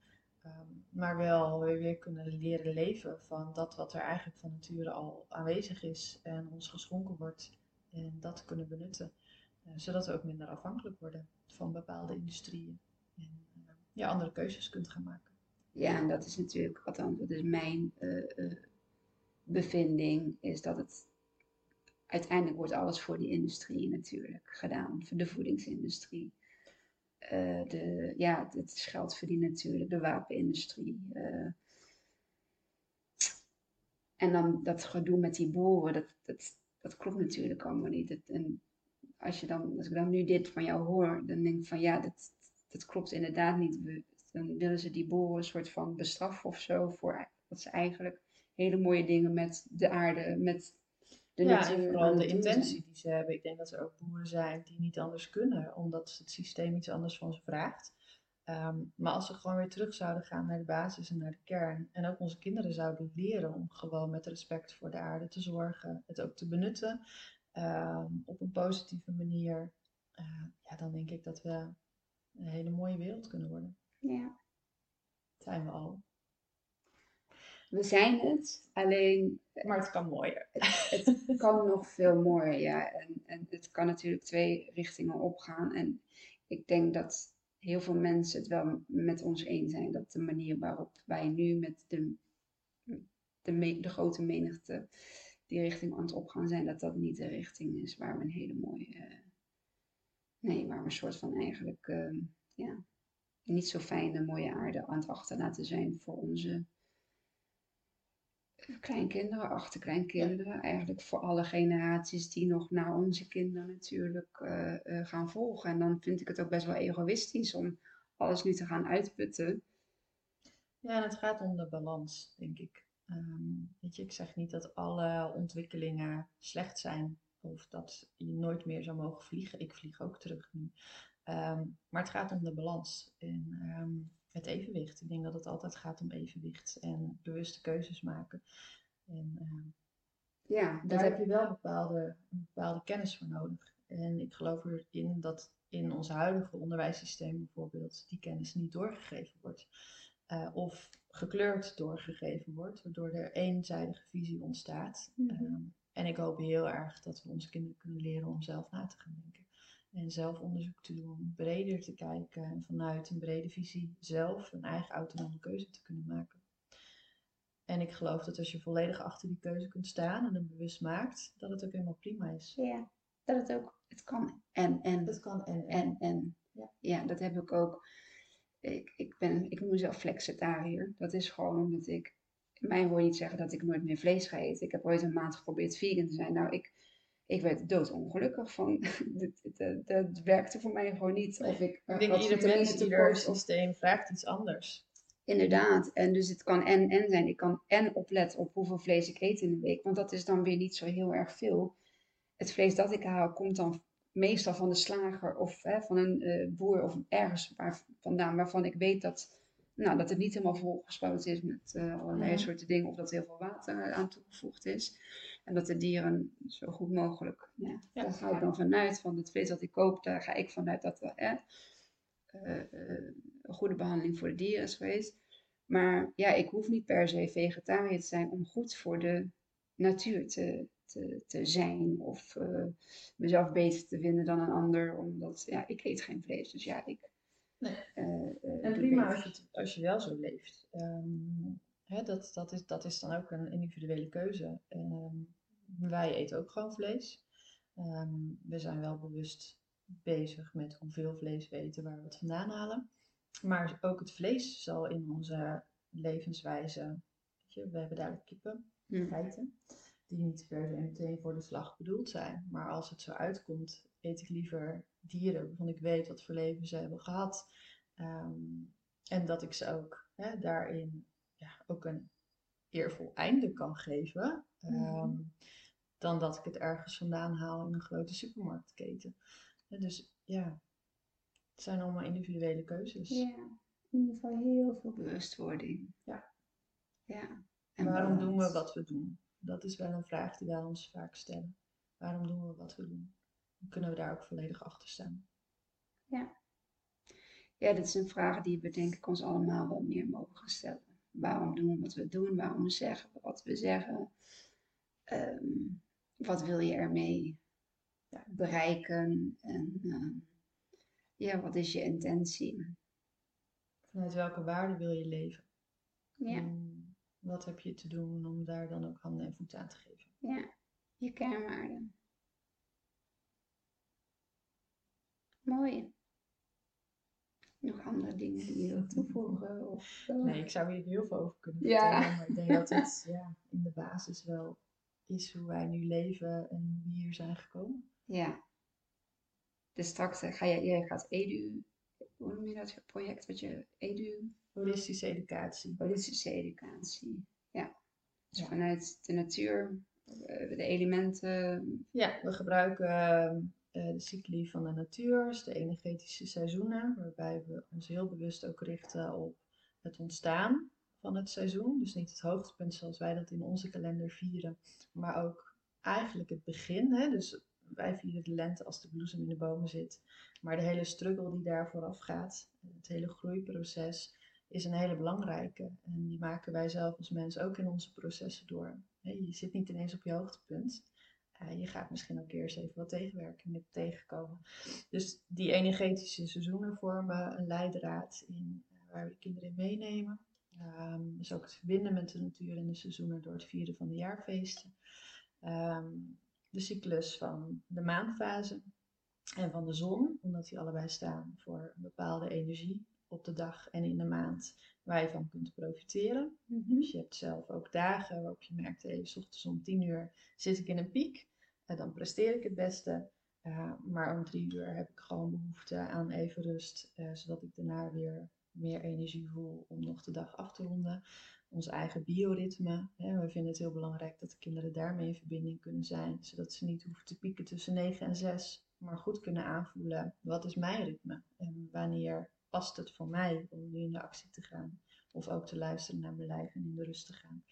Ehm, maar wel weer, weer kunnen leren leven van dat wat er eigenlijk van nature al aanwezig is en ons geschonken wordt. En dat kunnen benutten. Eh, zodat we ook minder afhankelijk worden van bepaalde industrieën. En ja, andere keuzes kunt gaan maken. Ja, en dat is natuurlijk, althans, dat is mijn eh, bevinding, is dat het uiteindelijk wordt alles voor die industrie natuurlijk gedaan, voor de voedingsindustrie. Eh, de, ja, het is geld verdienen natuurlijk, de wapenindustrie. eh. en dan dat gedoe met die boeren, dat, dat, dat klopt natuurlijk allemaal niet. Het- en als, je dan, als ik dan nu dit van jou hoor, dan denk ik van ja, dat, dat klopt inderdaad niet. We, dan willen ze die boeren een soort van bestraffen of zo voor dat ze eigenlijk hele mooie dingen met de aarde, met de ja, natuur en vooral de zijn. intentie die ze hebben. Ik denk dat er ook boeren zijn die niet anders kunnen, omdat het systeem iets anders van ze vraagt. Ehm, maar als ze gewoon weer terug zouden gaan naar de basis en naar de kern, en ook onze kinderen zouden leren om gewoon met respect voor de aarde te zorgen, het ook te benutten ehm, op een positieve manier, eh, ja, dan denk ik dat we een hele mooie wereld kunnen worden. Ja. Dat zijn we al. We zijn het, alleen Maar het kan mooier. het kan nog veel mooier, ja. En, en het kan natuurlijk twee richtingen opgaan. En ik denk dat heel veel mensen het wel met ons eens zijn dat de manier waarop wij nu met de, de, me- de grote menigte die richting aan het opgaan zijn, dat dat niet de richting is waar we een hele mooie, eh, nee, waar we een soort van eigenlijk, ehm, ja, niet zo fijne mooie aarde aan het achterlaten zijn voor onze kleinkinderen, achterkleinkinderen, eigenlijk voor alle generaties die nog naar onze kinderen natuurlijk eh, eh, gaan volgen. En dan vind ik het ook best wel egoïstisch om alles nu te gaan uitputten. Ja, en het gaat om de balans, denk ik. Ehm, weet je, ik zeg niet dat alle ontwikkelingen slecht zijn of dat je nooit meer zou mogen vliegen. Ik vlieg ook terug nu. Ehm, maar het gaat om de balans en ehm, het evenwicht. Ik denk dat het altijd gaat om evenwicht en bewuste keuzes maken. En ehm, Ja, daar heb je wel bepaalde, bepaalde kennis voor nodig. En ik geloof erin dat in ons huidige onderwijssysteem bijvoorbeeld die kennis niet doorgegeven wordt. Eh, of gekleurd doorgegeven wordt, waardoor er eenzijdige visie ontstaat. Mhm. Ehm, en ik hoop heel erg dat we onze kinderen kunnen leren om zelf na te gaan denken. En zelf onderzoek te doen, breder te kijken en vanuit een brede visie zelf een eigen autonome keuze te kunnen maken. En ik geloof dat als je volledig achter die keuze kunt staan en hem bewust maakt, dat het ook helemaal prima is. Ja. Dat het ook Het kan en, en, Het kan en en. en, en. Ja. ja, dat heb ik ook. Ik, ik, ben, ik noem mezelf flexitariër. Dat is gewoon omdat ik. Mij hoor je niet zeggen dat ik nooit meer vlees ga eten. Ik heb ooit een maand geprobeerd vegan te zijn. Nou, ik, ik werd doodongelukkig van. dat, dat, dat werkte voor mij gewoon niet. Nee, Of ik, Ik denk ieder mens, ieder systeem vraagt iets anders. Inderdaad. En dus het kan en en zijn. Ik kan en opletten op hoeveel vlees ik eet in de week. Want dat is dan weer niet zo heel erg veel. Het vlees dat ik haal komt dan meestal van de slager of hè, van een eh, boer of ergens waar, vandaan waarvan ik weet dat, nou, dat het niet helemaal volgespoten is met eh, allerlei Ja. soorten dingen. Of dat heel veel water aan toegevoegd is. En dat de dieren zo goed mogelijk. Ja, Ja. Daar ga ik dan vanuit. Van het vlees dat ik koop, daar ga ik vanuit dat er hè, eh, eh, een goede behandeling voor de dieren is geweest. Maar ja, ik hoef niet per se vegetariër te zijn om goed voor de natuur te, te, te zijn. Of eh, mezelf beter te vinden dan een ander. Omdat, ja, ik eet geen vlees. Dus ja, ik... Nee. eh, En prima als je, het- als je wel zo leeft. Ehm, hè, dat, dat, is, dat is dan ook een individuele keuze. Ehm, wij eten ook gewoon vlees. Ehm, we zijn wel bewust bezig met hoeveel vlees we eten, waar we het vandaan halen. Maar ook het vlees zal in onze levenswijze. Weet je, we hebben duidelijk kippen, Hm. geiten, die niet per se meteen voor de slag bedoeld zijn. Maar als het zo uitkomt, eet ik liever dieren waarvan ik weet wat voor leven ze hebben gehad. Ehm, en dat ik ze ook hè, daarin ja, ook een eervol einde kan geven. ehm, Dan dat ik het ergens vandaan haal in een grote supermarktketen. Dus ja, het zijn allemaal individuele keuzes. Ja, in ieder geval heel veel Bewustwording. Ja. Ja. Waarom doen we wat we doen? Dat is wel een vraag die wij ons vaak stellen. Waarom doen we wat we doen? Dan kunnen we daar ook volledig achter staan. Ja, dat zijn vragen die we denk ik ons allemaal wel meer mogen stellen. Waarom doen we wat we doen? Waarom zeggen we wat we zeggen? Ehm, wat wil je ermee ja, bereiken? En ehm, ja, wat is je intentie? Vanuit welke waarde wil je leven? Ja, En wat heb je te doen om daar dan ook handen en voeten aan te geven? ja, je kernwaarden. Mooi. Nog andere dingen die je wilt toevoegen? Of, Nee, ik zou hier heel veel over kunnen Ja. vertellen. Maar ik denk dat het ja, in de basis wel is hoe wij nu leven en hoe we hier zijn gekomen. Ja. Dus straks eh, ga je, je gaat edu, hoe noem je dat je project? Wat je edu, Holistische educatie. holistische educatie. Ja. Dus Ja. vanuit de natuur, eh, de elementen. Ja, we gebruiken eh, de cycli van de natuur, dus de energetische seizoenen, waarbij we ons heel bewust ook richten op het ontstaan van het seizoen. Dus niet het hoogtepunt zoals wij dat in onze kalender vieren, maar ook eigenlijk het begin. Hè? Dus wij vieren de lente als de bloesem in de bomen zit. Maar de hele struggle die daar vooraf gaat, het hele groeiproces, is een hele belangrijke. En die maken wij zelf als mens ook in onze processen door. Je zit niet ineens op je hoogtepunt. Eh, je gaat misschien ook eerst even wat tegenwerkingen tegenkomen. Dus die energetische seizoenen vormen een leidraad in eh, waar we de kinderen in meenemen. Ehm, dus ook het verbinden met de natuur en de seizoenen door het vieren van de jaarfeesten. Ehm, de cyclus van de maandfase en van de zon, omdat die allebei staan voor een bepaalde energie op de dag en in de maand waar je van kunt profiteren. Dus je hebt zelf ook dagen waarop je merkt, hey, s ochtends om tien uur zit ik in een piek. En dan presteer ik het beste. Uh, maar om drie uur heb ik gewoon behoefte aan even rust. Uh, zodat ik daarna weer meer energie voel om nog de dag af te ronden. Ons eigen bioritme. Hè. We vinden het heel belangrijk dat de kinderen daarmee in verbinding kunnen zijn. Zodat ze niet hoeven te pieken tussen 9 en 6. Maar goed kunnen aanvoelen, wat is mijn ritme? En wanneer past het voor mij om nu in de actie te gaan? Of ook te luisteren naar mijn lijf en in de rust te gaan.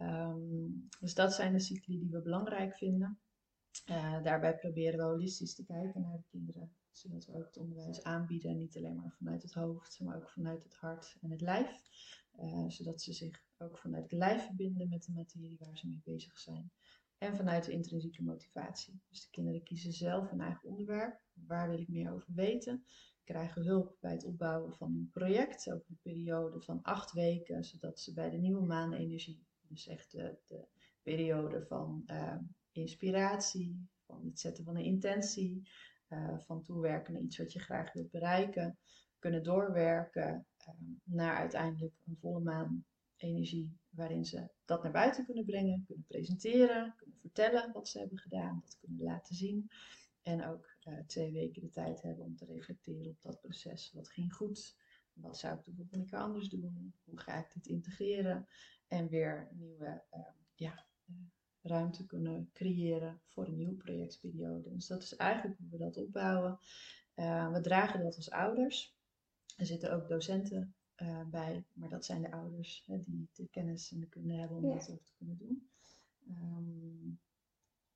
Um, dus dat zijn de cycli die we belangrijk vinden. Uh, daarbij proberen we holistisch te kijken naar de kinderen, zodat we ook het onderwijs aanbieden, niet alleen maar vanuit het hoofd, maar ook vanuit het hart en het lijf. Uh, zodat ze zich ook vanuit het lijf verbinden met de materie waar ze mee bezig zijn. En vanuit de intrinsieke motivatie. Dus de kinderen kiezen zelf een eigen onderwerp. Waar wil ik meer over weten? Krijgen hulp bij het opbouwen van hun project over een periode van acht weken, zodat ze bij de nieuwe maanenergie, dus echt de, de periode van uh, inspiratie, van het zetten van een intentie, eh, van toewerken naar iets wat je graag wilt bereiken, kunnen doorwerken ehm, naar uiteindelijk een volle maan energie waarin ze dat naar buiten kunnen brengen, kunnen presenteren, kunnen vertellen wat ze hebben gedaan, dat kunnen laten zien. En ook eh, twee weken de tijd hebben om te reflecteren op dat proces. Wat ging goed? Wat zou ik de anders doen? Hoe ga ik dit integreren? En weer nieuwe uh, ja, uh, ruimte kunnen creëren voor een nieuwe projectperiode. Dus dat is eigenlijk hoe we dat opbouwen. Uh, we dragen dat als ouders. Er zitten ook docenten uh, bij, maar dat zijn de ouders hè, die de kennis en de kunde hebben om ja. dat ook te kunnen doen. Um,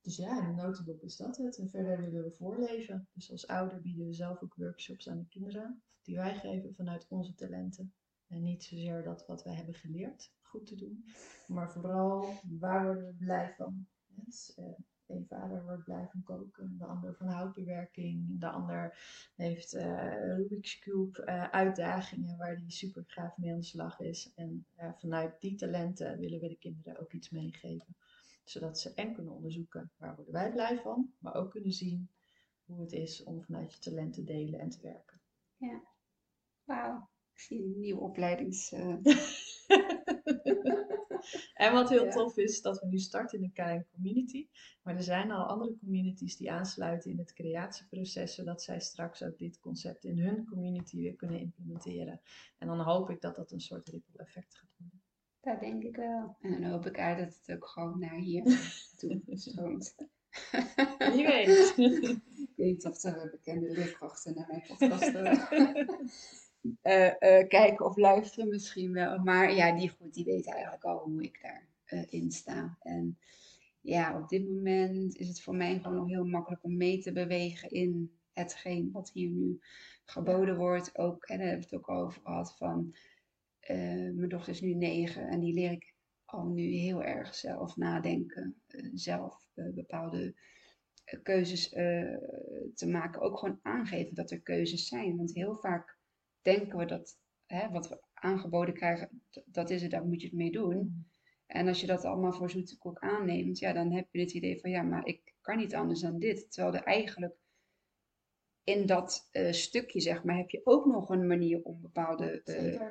dus ja, in de notendop is dat het. En verder willen we voorleven. Dus als ouder bieden we zelf ook workshops aan de kinderen, die wij geven vanuit onze talenten. En niet zozeer dat wat wij hebben geleerd goed te doen, maar vooral waar worden we blij van. Dus, uh, een vader wordt blij van koken, de ander van houtbewerking, de ander heeft uh, Rubik's Cube uh, uitdagingen waar hij super gaaf mee aan de slag is. En vanuit die talenten willen we de kinderen ook iets meegeven. Zodat ze en kunnen onderzoeken waar worden wij blij van, maar ook kunnen zien hoe het is om vanuit je talent te delen en te werken. Ja, wauw. Een nieuw opleidings... en wat heel ja. tof is, dat we nu starten in een kleine community. Maar er zijn al andere communities die aansluiten in het creatieproces, zodat zij straks ook dit concept in hun community weer kunnen implementeren. En dan hoop ik dat dat een soort ripple effect gaat worden. Dat denk ik wel. En dan hoop ik uit dat het ook gewoon naar hier toe stroomt. Wie weet. ik weet niet of er bekende leerkrachten naar mijn podcast uh, uh, kijken of luisteren misschien wel. Maar ja, die goed, die weet eigenlijk al hoe ik daarin uh, sta. En ja, op dit moment is het voor mij gewoon nog heel makkelijk om mee te bewegen in hetgeen wat hier nu geboden wordt. Ook, en daar hebben we het ook over gehad van, mijn dochter is nu negen en die leer ik al nu heel erg zelf nadenken. zelf bepaalde keuzes te maken. Ook gewoon aangeven dat er keuzes zijn. Want heel vaak denken we dat hè, wat we aangeboden krijgen, dat is het, daar moet je het mee doen. En als je dat allemaal voor zoete koek aanneemt, ja, dan heb je het idee van ja, maar ik kan niet anders dan dit. Terwijl er eigenlijk in dat uh, stukje, zeg maar, heb je ook nog een manier om bepaalde uh,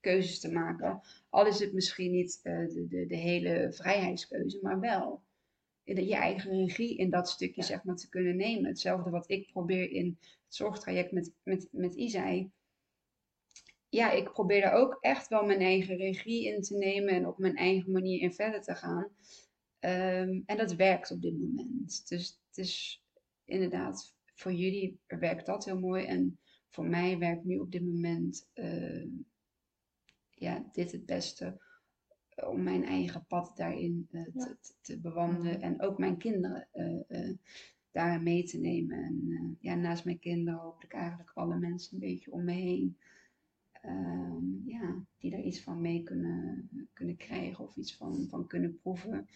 keuzes te maken. Al is het misschien niet uh, de, de, de, hele vrijheidskeuze, maar wel je eigen regie in dat stukje, ja. zeg maar, te kunnen nemen. Hetzelfde wat ik probeer in het zorgtraject met, met, met Isai ja, ik probeer daar ook echt wel mijn eigen regie in te nemen en op mijn eigen manier in verder te gaan. Um, en dat werkt op dit moment. Dus het is inderdaad, voor jullie werkt dat heel mooi. En voor mij werkt nu op dit moment uh, ja, dit het beste om mijn eigen pad daarin uh, ja. te, te, bewandelen. En ook mijn kinderen uh, daarin mee te nemen. En ja, naast mijn kinderen hoop ik eigenlijk alle mensen een beetje om me heen um, ja, die daar iets van mee kunnen, kunnen krijgen of iets van, van kunnen proeven.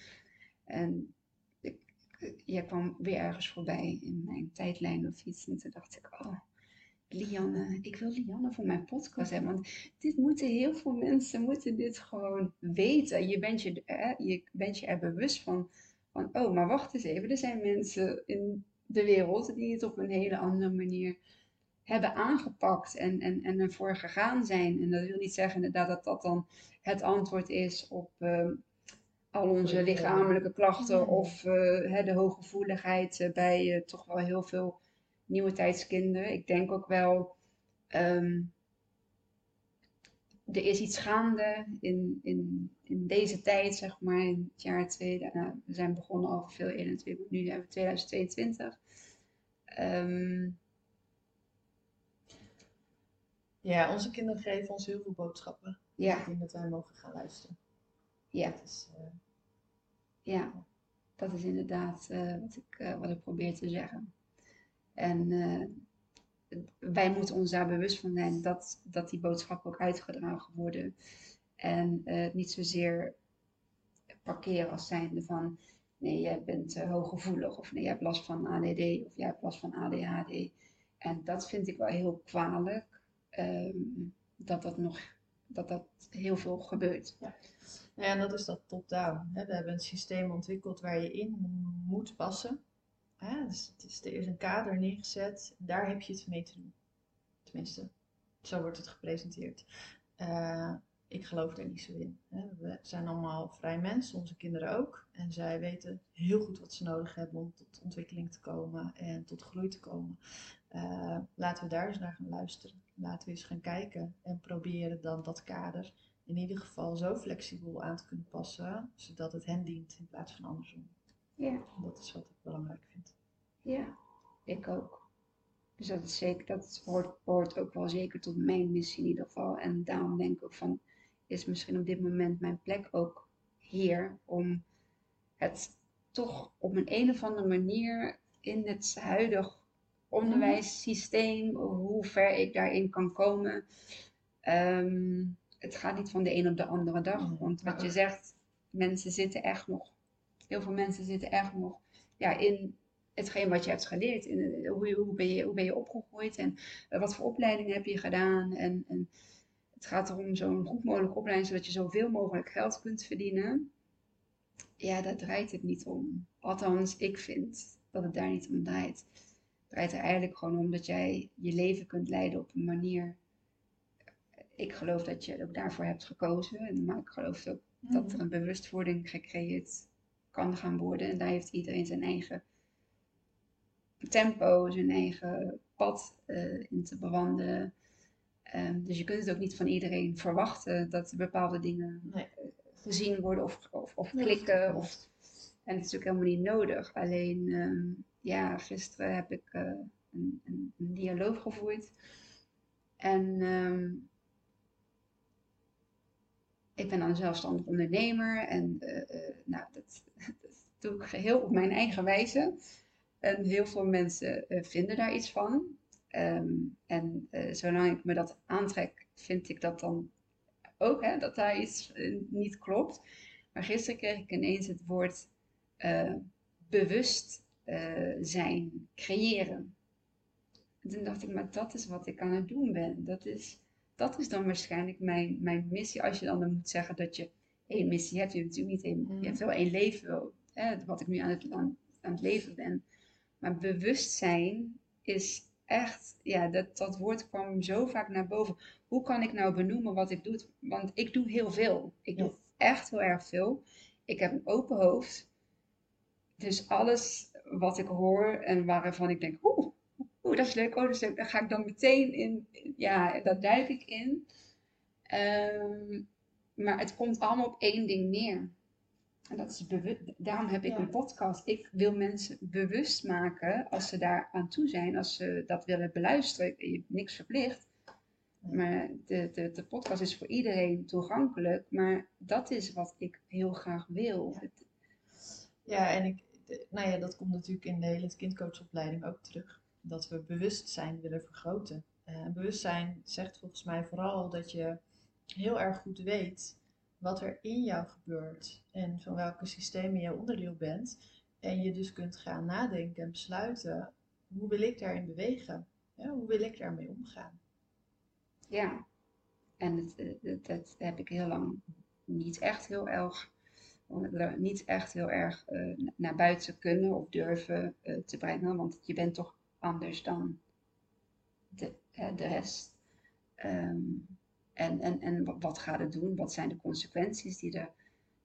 En ik, jij kwam weer ergens voorbij in mijn tijdlijn of iets. En toen dacht ik, oh, Lianne, ik wil Lianne voor mijn podcast hebben. Want dit moeten heel veel mensen moeten dit gewoon weten. Je bent je, eh, je, bent je er bewust van, van, oh, maar wacht eens even. Er zijn mensen in de wereld die het op een hele andere manier hebben aangepakt en, en, en ervoor gegaan zijn. En dat wil niet zeggen inderdaad dat dat dan het antwoord is op uh, al onze lichamelijke klachten of uh, de hooggevoeligheid uh, bij toch wel heel veel nieuwe tijdskinderen. Ik denk ook wel, um, er is iets gaande in, in, in deze tijd, zeg maar, in het jaar 2000. Nou, we zijn begonnen al veel eerder, nu hebben we 2022. Um, ja, onze kinderen geven ons heel veel boodschappen. Ja. Ik denk dat wij mogen gaan luisteren. Ja. Dat is, uh... Ja, dat is inderdaad uh, wat, ik, uh, wat ik probeer te zeggen. En wij moeten ons daar bewust van zijn dat, dat die boodschappen ook uitgedragen worden. En niet zozeer parkeren als zijnde van nee, jij bent hooggevoelig of nee, jij hebt last van ADD of jij hebt last van ADHD. En dat vind ik wel heel kwalijk um, dat dat nog dat dat heel veel gebeurt. Ja, en dat is dat top-down. We hebben een systeem ontwikkeld waar je in moet passen. dus, dus er is een kader neergezet, daar heb je het mee te doen. Tenminste, zo wordt het gepresenteerd. Eh, ik geloof daar niet zo in. We zijn allemaal vrij mensen, onze kinderen ook. En zij weten heel goed wat ze nodig hebben om tot ontwikkeling te komen en tot groei te komen. Eh, laten we daar eens naar gaan luisteren. Laten we eens gaan kijken en proberen dan dat kader in ieder geval zo flexibel aan te kunnen passen, zodat het hen dient in plaats van andersom. Ja, Dat is wat ik belangrijk vind. ja. Ik ook. Dus dat is zeker, dat hoort, hoort ook wel zeker tot mijn missie in ieder geval. En daarom denk ik ook van, is misschien op dit moment mijn plek ook hier om het toch op een, een of andere manier in het huidig onderwijssysteem, hoe ver ik daarin kan komen. Ehm, het gaat niet van de een op de andere dag. Nee, Want wat je zegt, mensen zitten echt nog, heel veel mensen zitten echt nog ja, in hetgeen wat je hebt geleerd. In, eh, hoe, je- hoe, ben je, hoe ben je opgegroeid en eh, wat voor opleidingen heb je gedaan. En, en het gaat erom zo'n goed mogelijke opleiding, zodat je zoveel mogelijk geld kunt verdienen. Ja, daar draait het niet om. Althans, ik vind dat het daar niet om draait. Het draait er eigenlijk gewoon om dat jij je leven kunt leiden op een manier. Ik geloof dat je ook daarvoor hebt gekozen. en- Maar ik geloof ook dat er een bewustwording gecreëerd kan gaan worden. En daar heeft iedereen zijn eigen tempo, zijn eigen pad eh, in te bewandelen. Ehm, dus je kunt het ook niet van iedereen verwachten dat bepaalde dingen Nee. gezien worden of, of, of klikken. Of, en het is ook helemaal niet nodig. Alleen, ehm, ja, gisteren heb ik eh, een, een, dialoog gevoerd. En ehm, ik ben dan zelfstandig ondernemer. En eh, eh, nou, dat, dat doe ik geheel op mijn eigen wijze. En heel veel mensen vinden daar iets van. Ehm, en zolang ik me dat aantrek, vind ik dat dan ook, hè, dat daar iets niet klopt. Maar gisteren kreeg ik ineens het woord eh, bewust eh, zijn, creëren. En toen dacht ik, maar dat is wat ik aan het doen ben. Dat is, dat is dan waarschijnlijk mijn, mijn missie. Als je dan, dan moet zeggen dat je één missie hebt. Je hebt natuurlijk niet één, je hebt wel één leven, hè, wat ik nu aan het, aan, aan het leven ben. Maar bewustzijn is echt, ja, dat, dat woord kwam zo vaak naar boven. Hoe kan ik nou benoemen wat ik doe? Want ik doe heel veel. Ik doe echt heel erg veel. Ik heb een open hoofd. Dus alles wat ik hoor en waarvan ik denk, oeh, oeh, dat is leuk, oh, dat is leuk, daar ga ik dan meteen in, ja, daar duik ik in. Ehm, maar het komt allemaal op één ding neer. En dat is bewust. Daarom heb ik Ja. een podcast. Ik wil mensen bewust maken als ze daar aan toe zijn, als ze dat willen beluisteren. Je hebt niks verplicht. Maar de, de, de podcast is voor iedereen toegankelijk. Maar dat is wat ik heel graag wil. Het- Ja, en ik, nou ja, dat komt natuurlijk in de hele kindcoachopleiding ook terug. Dat we bewustzijn willen vergroten. En bewustzijn zegt volgens mij vooral dat je heel erg goed weet wat er in jou gebeurt en van welke systemen je onderdeel bent. En je dus kunt gaan nadenken en besluiten, hoe wil ik daarin bewegen? Hoe wil ik daarmee omgaan? Ja, en dat, dat heb ik heel lang niet echt heel erg, eh, niet echt heel erg eh, na- naar buiten kunnen of durven eh, te brengen, want je bent toch anders dan de, de rest. Ehm, en, en, en wa- wat gaat het doen? Wat zijn de consequenties die er,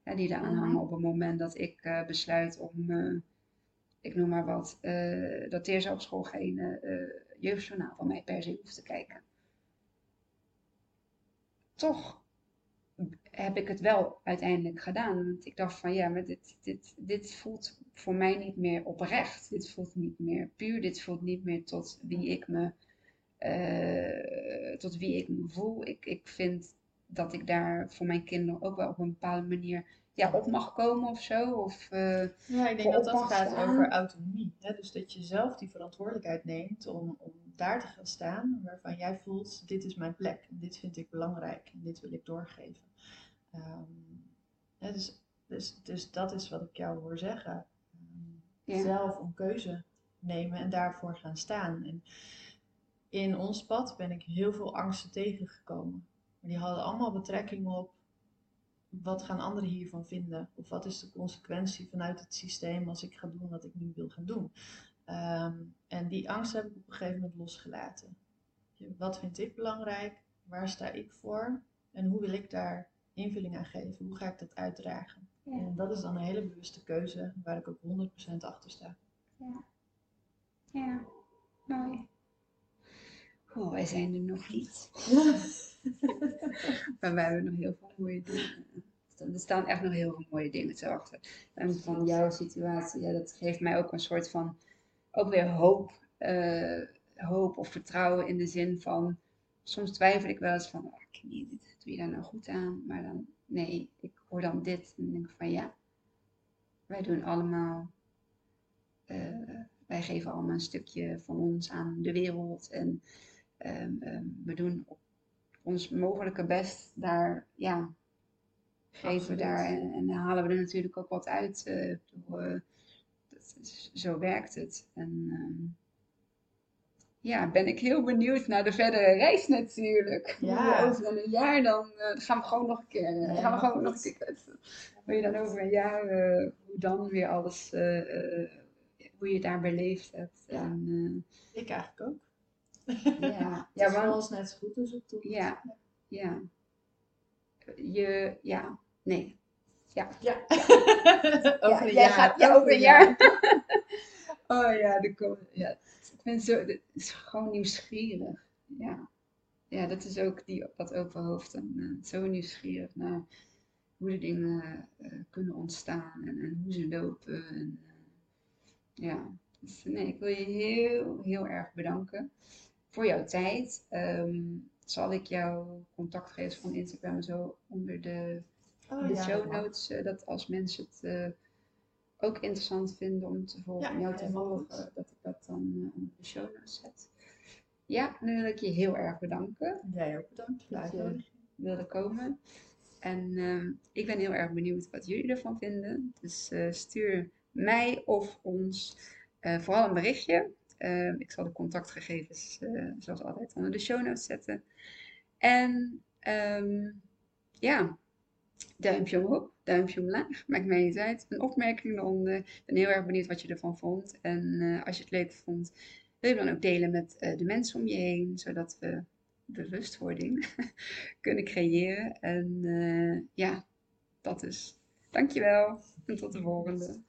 ja, die eraan Mhm. hangen op het moment dat ik besluit om, ik noem maar wat, dat Teerza op school geen jeugdjournaal van mij per se hoeft te kijken? toch heb ik het wel uiteindelijk gedaan. Want ik dacht van ja, maar dit, dit, dit voelt voor mij niet meer oprecht. Dit voelt niet meer puur. Dit voelt niet meer tot wie ik me, eh, tot wie ik me voel. Ik, ik vind dat ik daar voor mijn kinderen ook wel op een bepaalde manier ja, op mag komen of zo. Of, eh, Ja, ik denk dat dat gaat staan. over autonomie. Hè? Dus dat je zelf die verantwoordelijkheid neemt om, om daar te gaan staan waarvan jij voelt, dit is mijn plek, dit vind ik belangrijk en dit wil ik doorgeven. Ehm, dus, dus, dus dat is wat ik jou hoor zeggen. Ehm, Ja. Zelf een keuze nemen en daarvoor gaan staan. En in ons pad ben ik heel veel angsten tegengekomen. Maar die hadden allemaal betrekking op wat gaan anderen hiervan vinden? Of wat is de consequentie vanuit het systeem als ik ga doen wat ik nu wil gaan doen? Ehm, en die angst heb ik op een gegeven moment losgelaten. Wat vind ik belangrijk? Waar sta ik voor? En hoe wil ik daar invulling aan geven? Hoe ga ik dat uitdragen? Ja. En dat is dan een hele bewuste keuze waar ik ook 100% achter sta. Ja. Ja. Mooi. Oh, wij zijn er nog niet. Maar wij hebben nog heel veel mooie dingen. Er staan echt nog heel veel mooie dingen te wachten. En van jouw situatie, ja, dat geeft mij ook een soort van, ook weer hoop. eh, hoop of vertrouwen in de zin van, soms twijfel ik wel eens van, Kimmy, dit doe je daar nou goed aan? Maar dan, nee, ik hoor dan dit en dan denk ik van, ja, wij doen allemaal, eh, wij geven allemaal een stukje van ons aan de wereld. En ehm, ehm, we doen op ons mogelijke best daar, ja, geven we daar en, halen we er natuurlijk ook wat uit. eh, eh, dat zo werkt het. En ehm, ja, ben ik heel benieuwd naar de verdere reis natuurlijk. Ja. over een jaar dan, dan gaan we gewoon nog een keer, eh, Ja, gaan we gewoon nog een keer. Hoe je dan over een jaar, eh, hoe dan weer alles, eh, hoe je daar beleefd hebt. Ja. En, Ik eigenlijk ook. ja, Het ja, is want, net zo goed een zoektocht. ja, ja. Je, ja, nee. Ja. Ja, over een jaar. gaat- ja, over een jaar. Oh ja, de kom, ja. Ik ben zo, het is gewoon nieuwsgierig. Ja, ja dat is ook die, dat open hoofd. En, eh, zo nieuwsgierig naar hoe de dingen eh, kunnen ontstaan en, en hoe ze lopen. En, eh, ja, dus nee, ik wil je heel, heel erg bedanken voor jouw tijd. Ehm, zal ik jouw contactgegevens van Instagram zo onder de Oh, de ja, show notes, dat als mensen het ook interessant vinden om te volgen, Ja, jou te volgen, goed. dat ik dat dan eh, onder de show notes zet. Ja, nu wil ik je heel erg bedanken Jij ook bedankt Dat je- wilde komen. En ehm, ik ben heel erg benieuwd wat jullie ervan vinden. Dus eh, stuur mij of ons eh, vooral een berichtje. Ehm, ik zal de contactgegevens zoals altijd onder de show notes zetten. En ehm, ja, duimpje omhoog, duimpje omlaag. Maakt mij niet uit. Een opmerking eronder. Ik ben heel erg benieuwd wat je ervan vond. En eh, als je het leuk vond, wil je dan ook delen met eh, de mensen om je heen, zodat we bewustwording kunnen creëren. En eh, ja, dat is. Dankjewel en tot de volgende.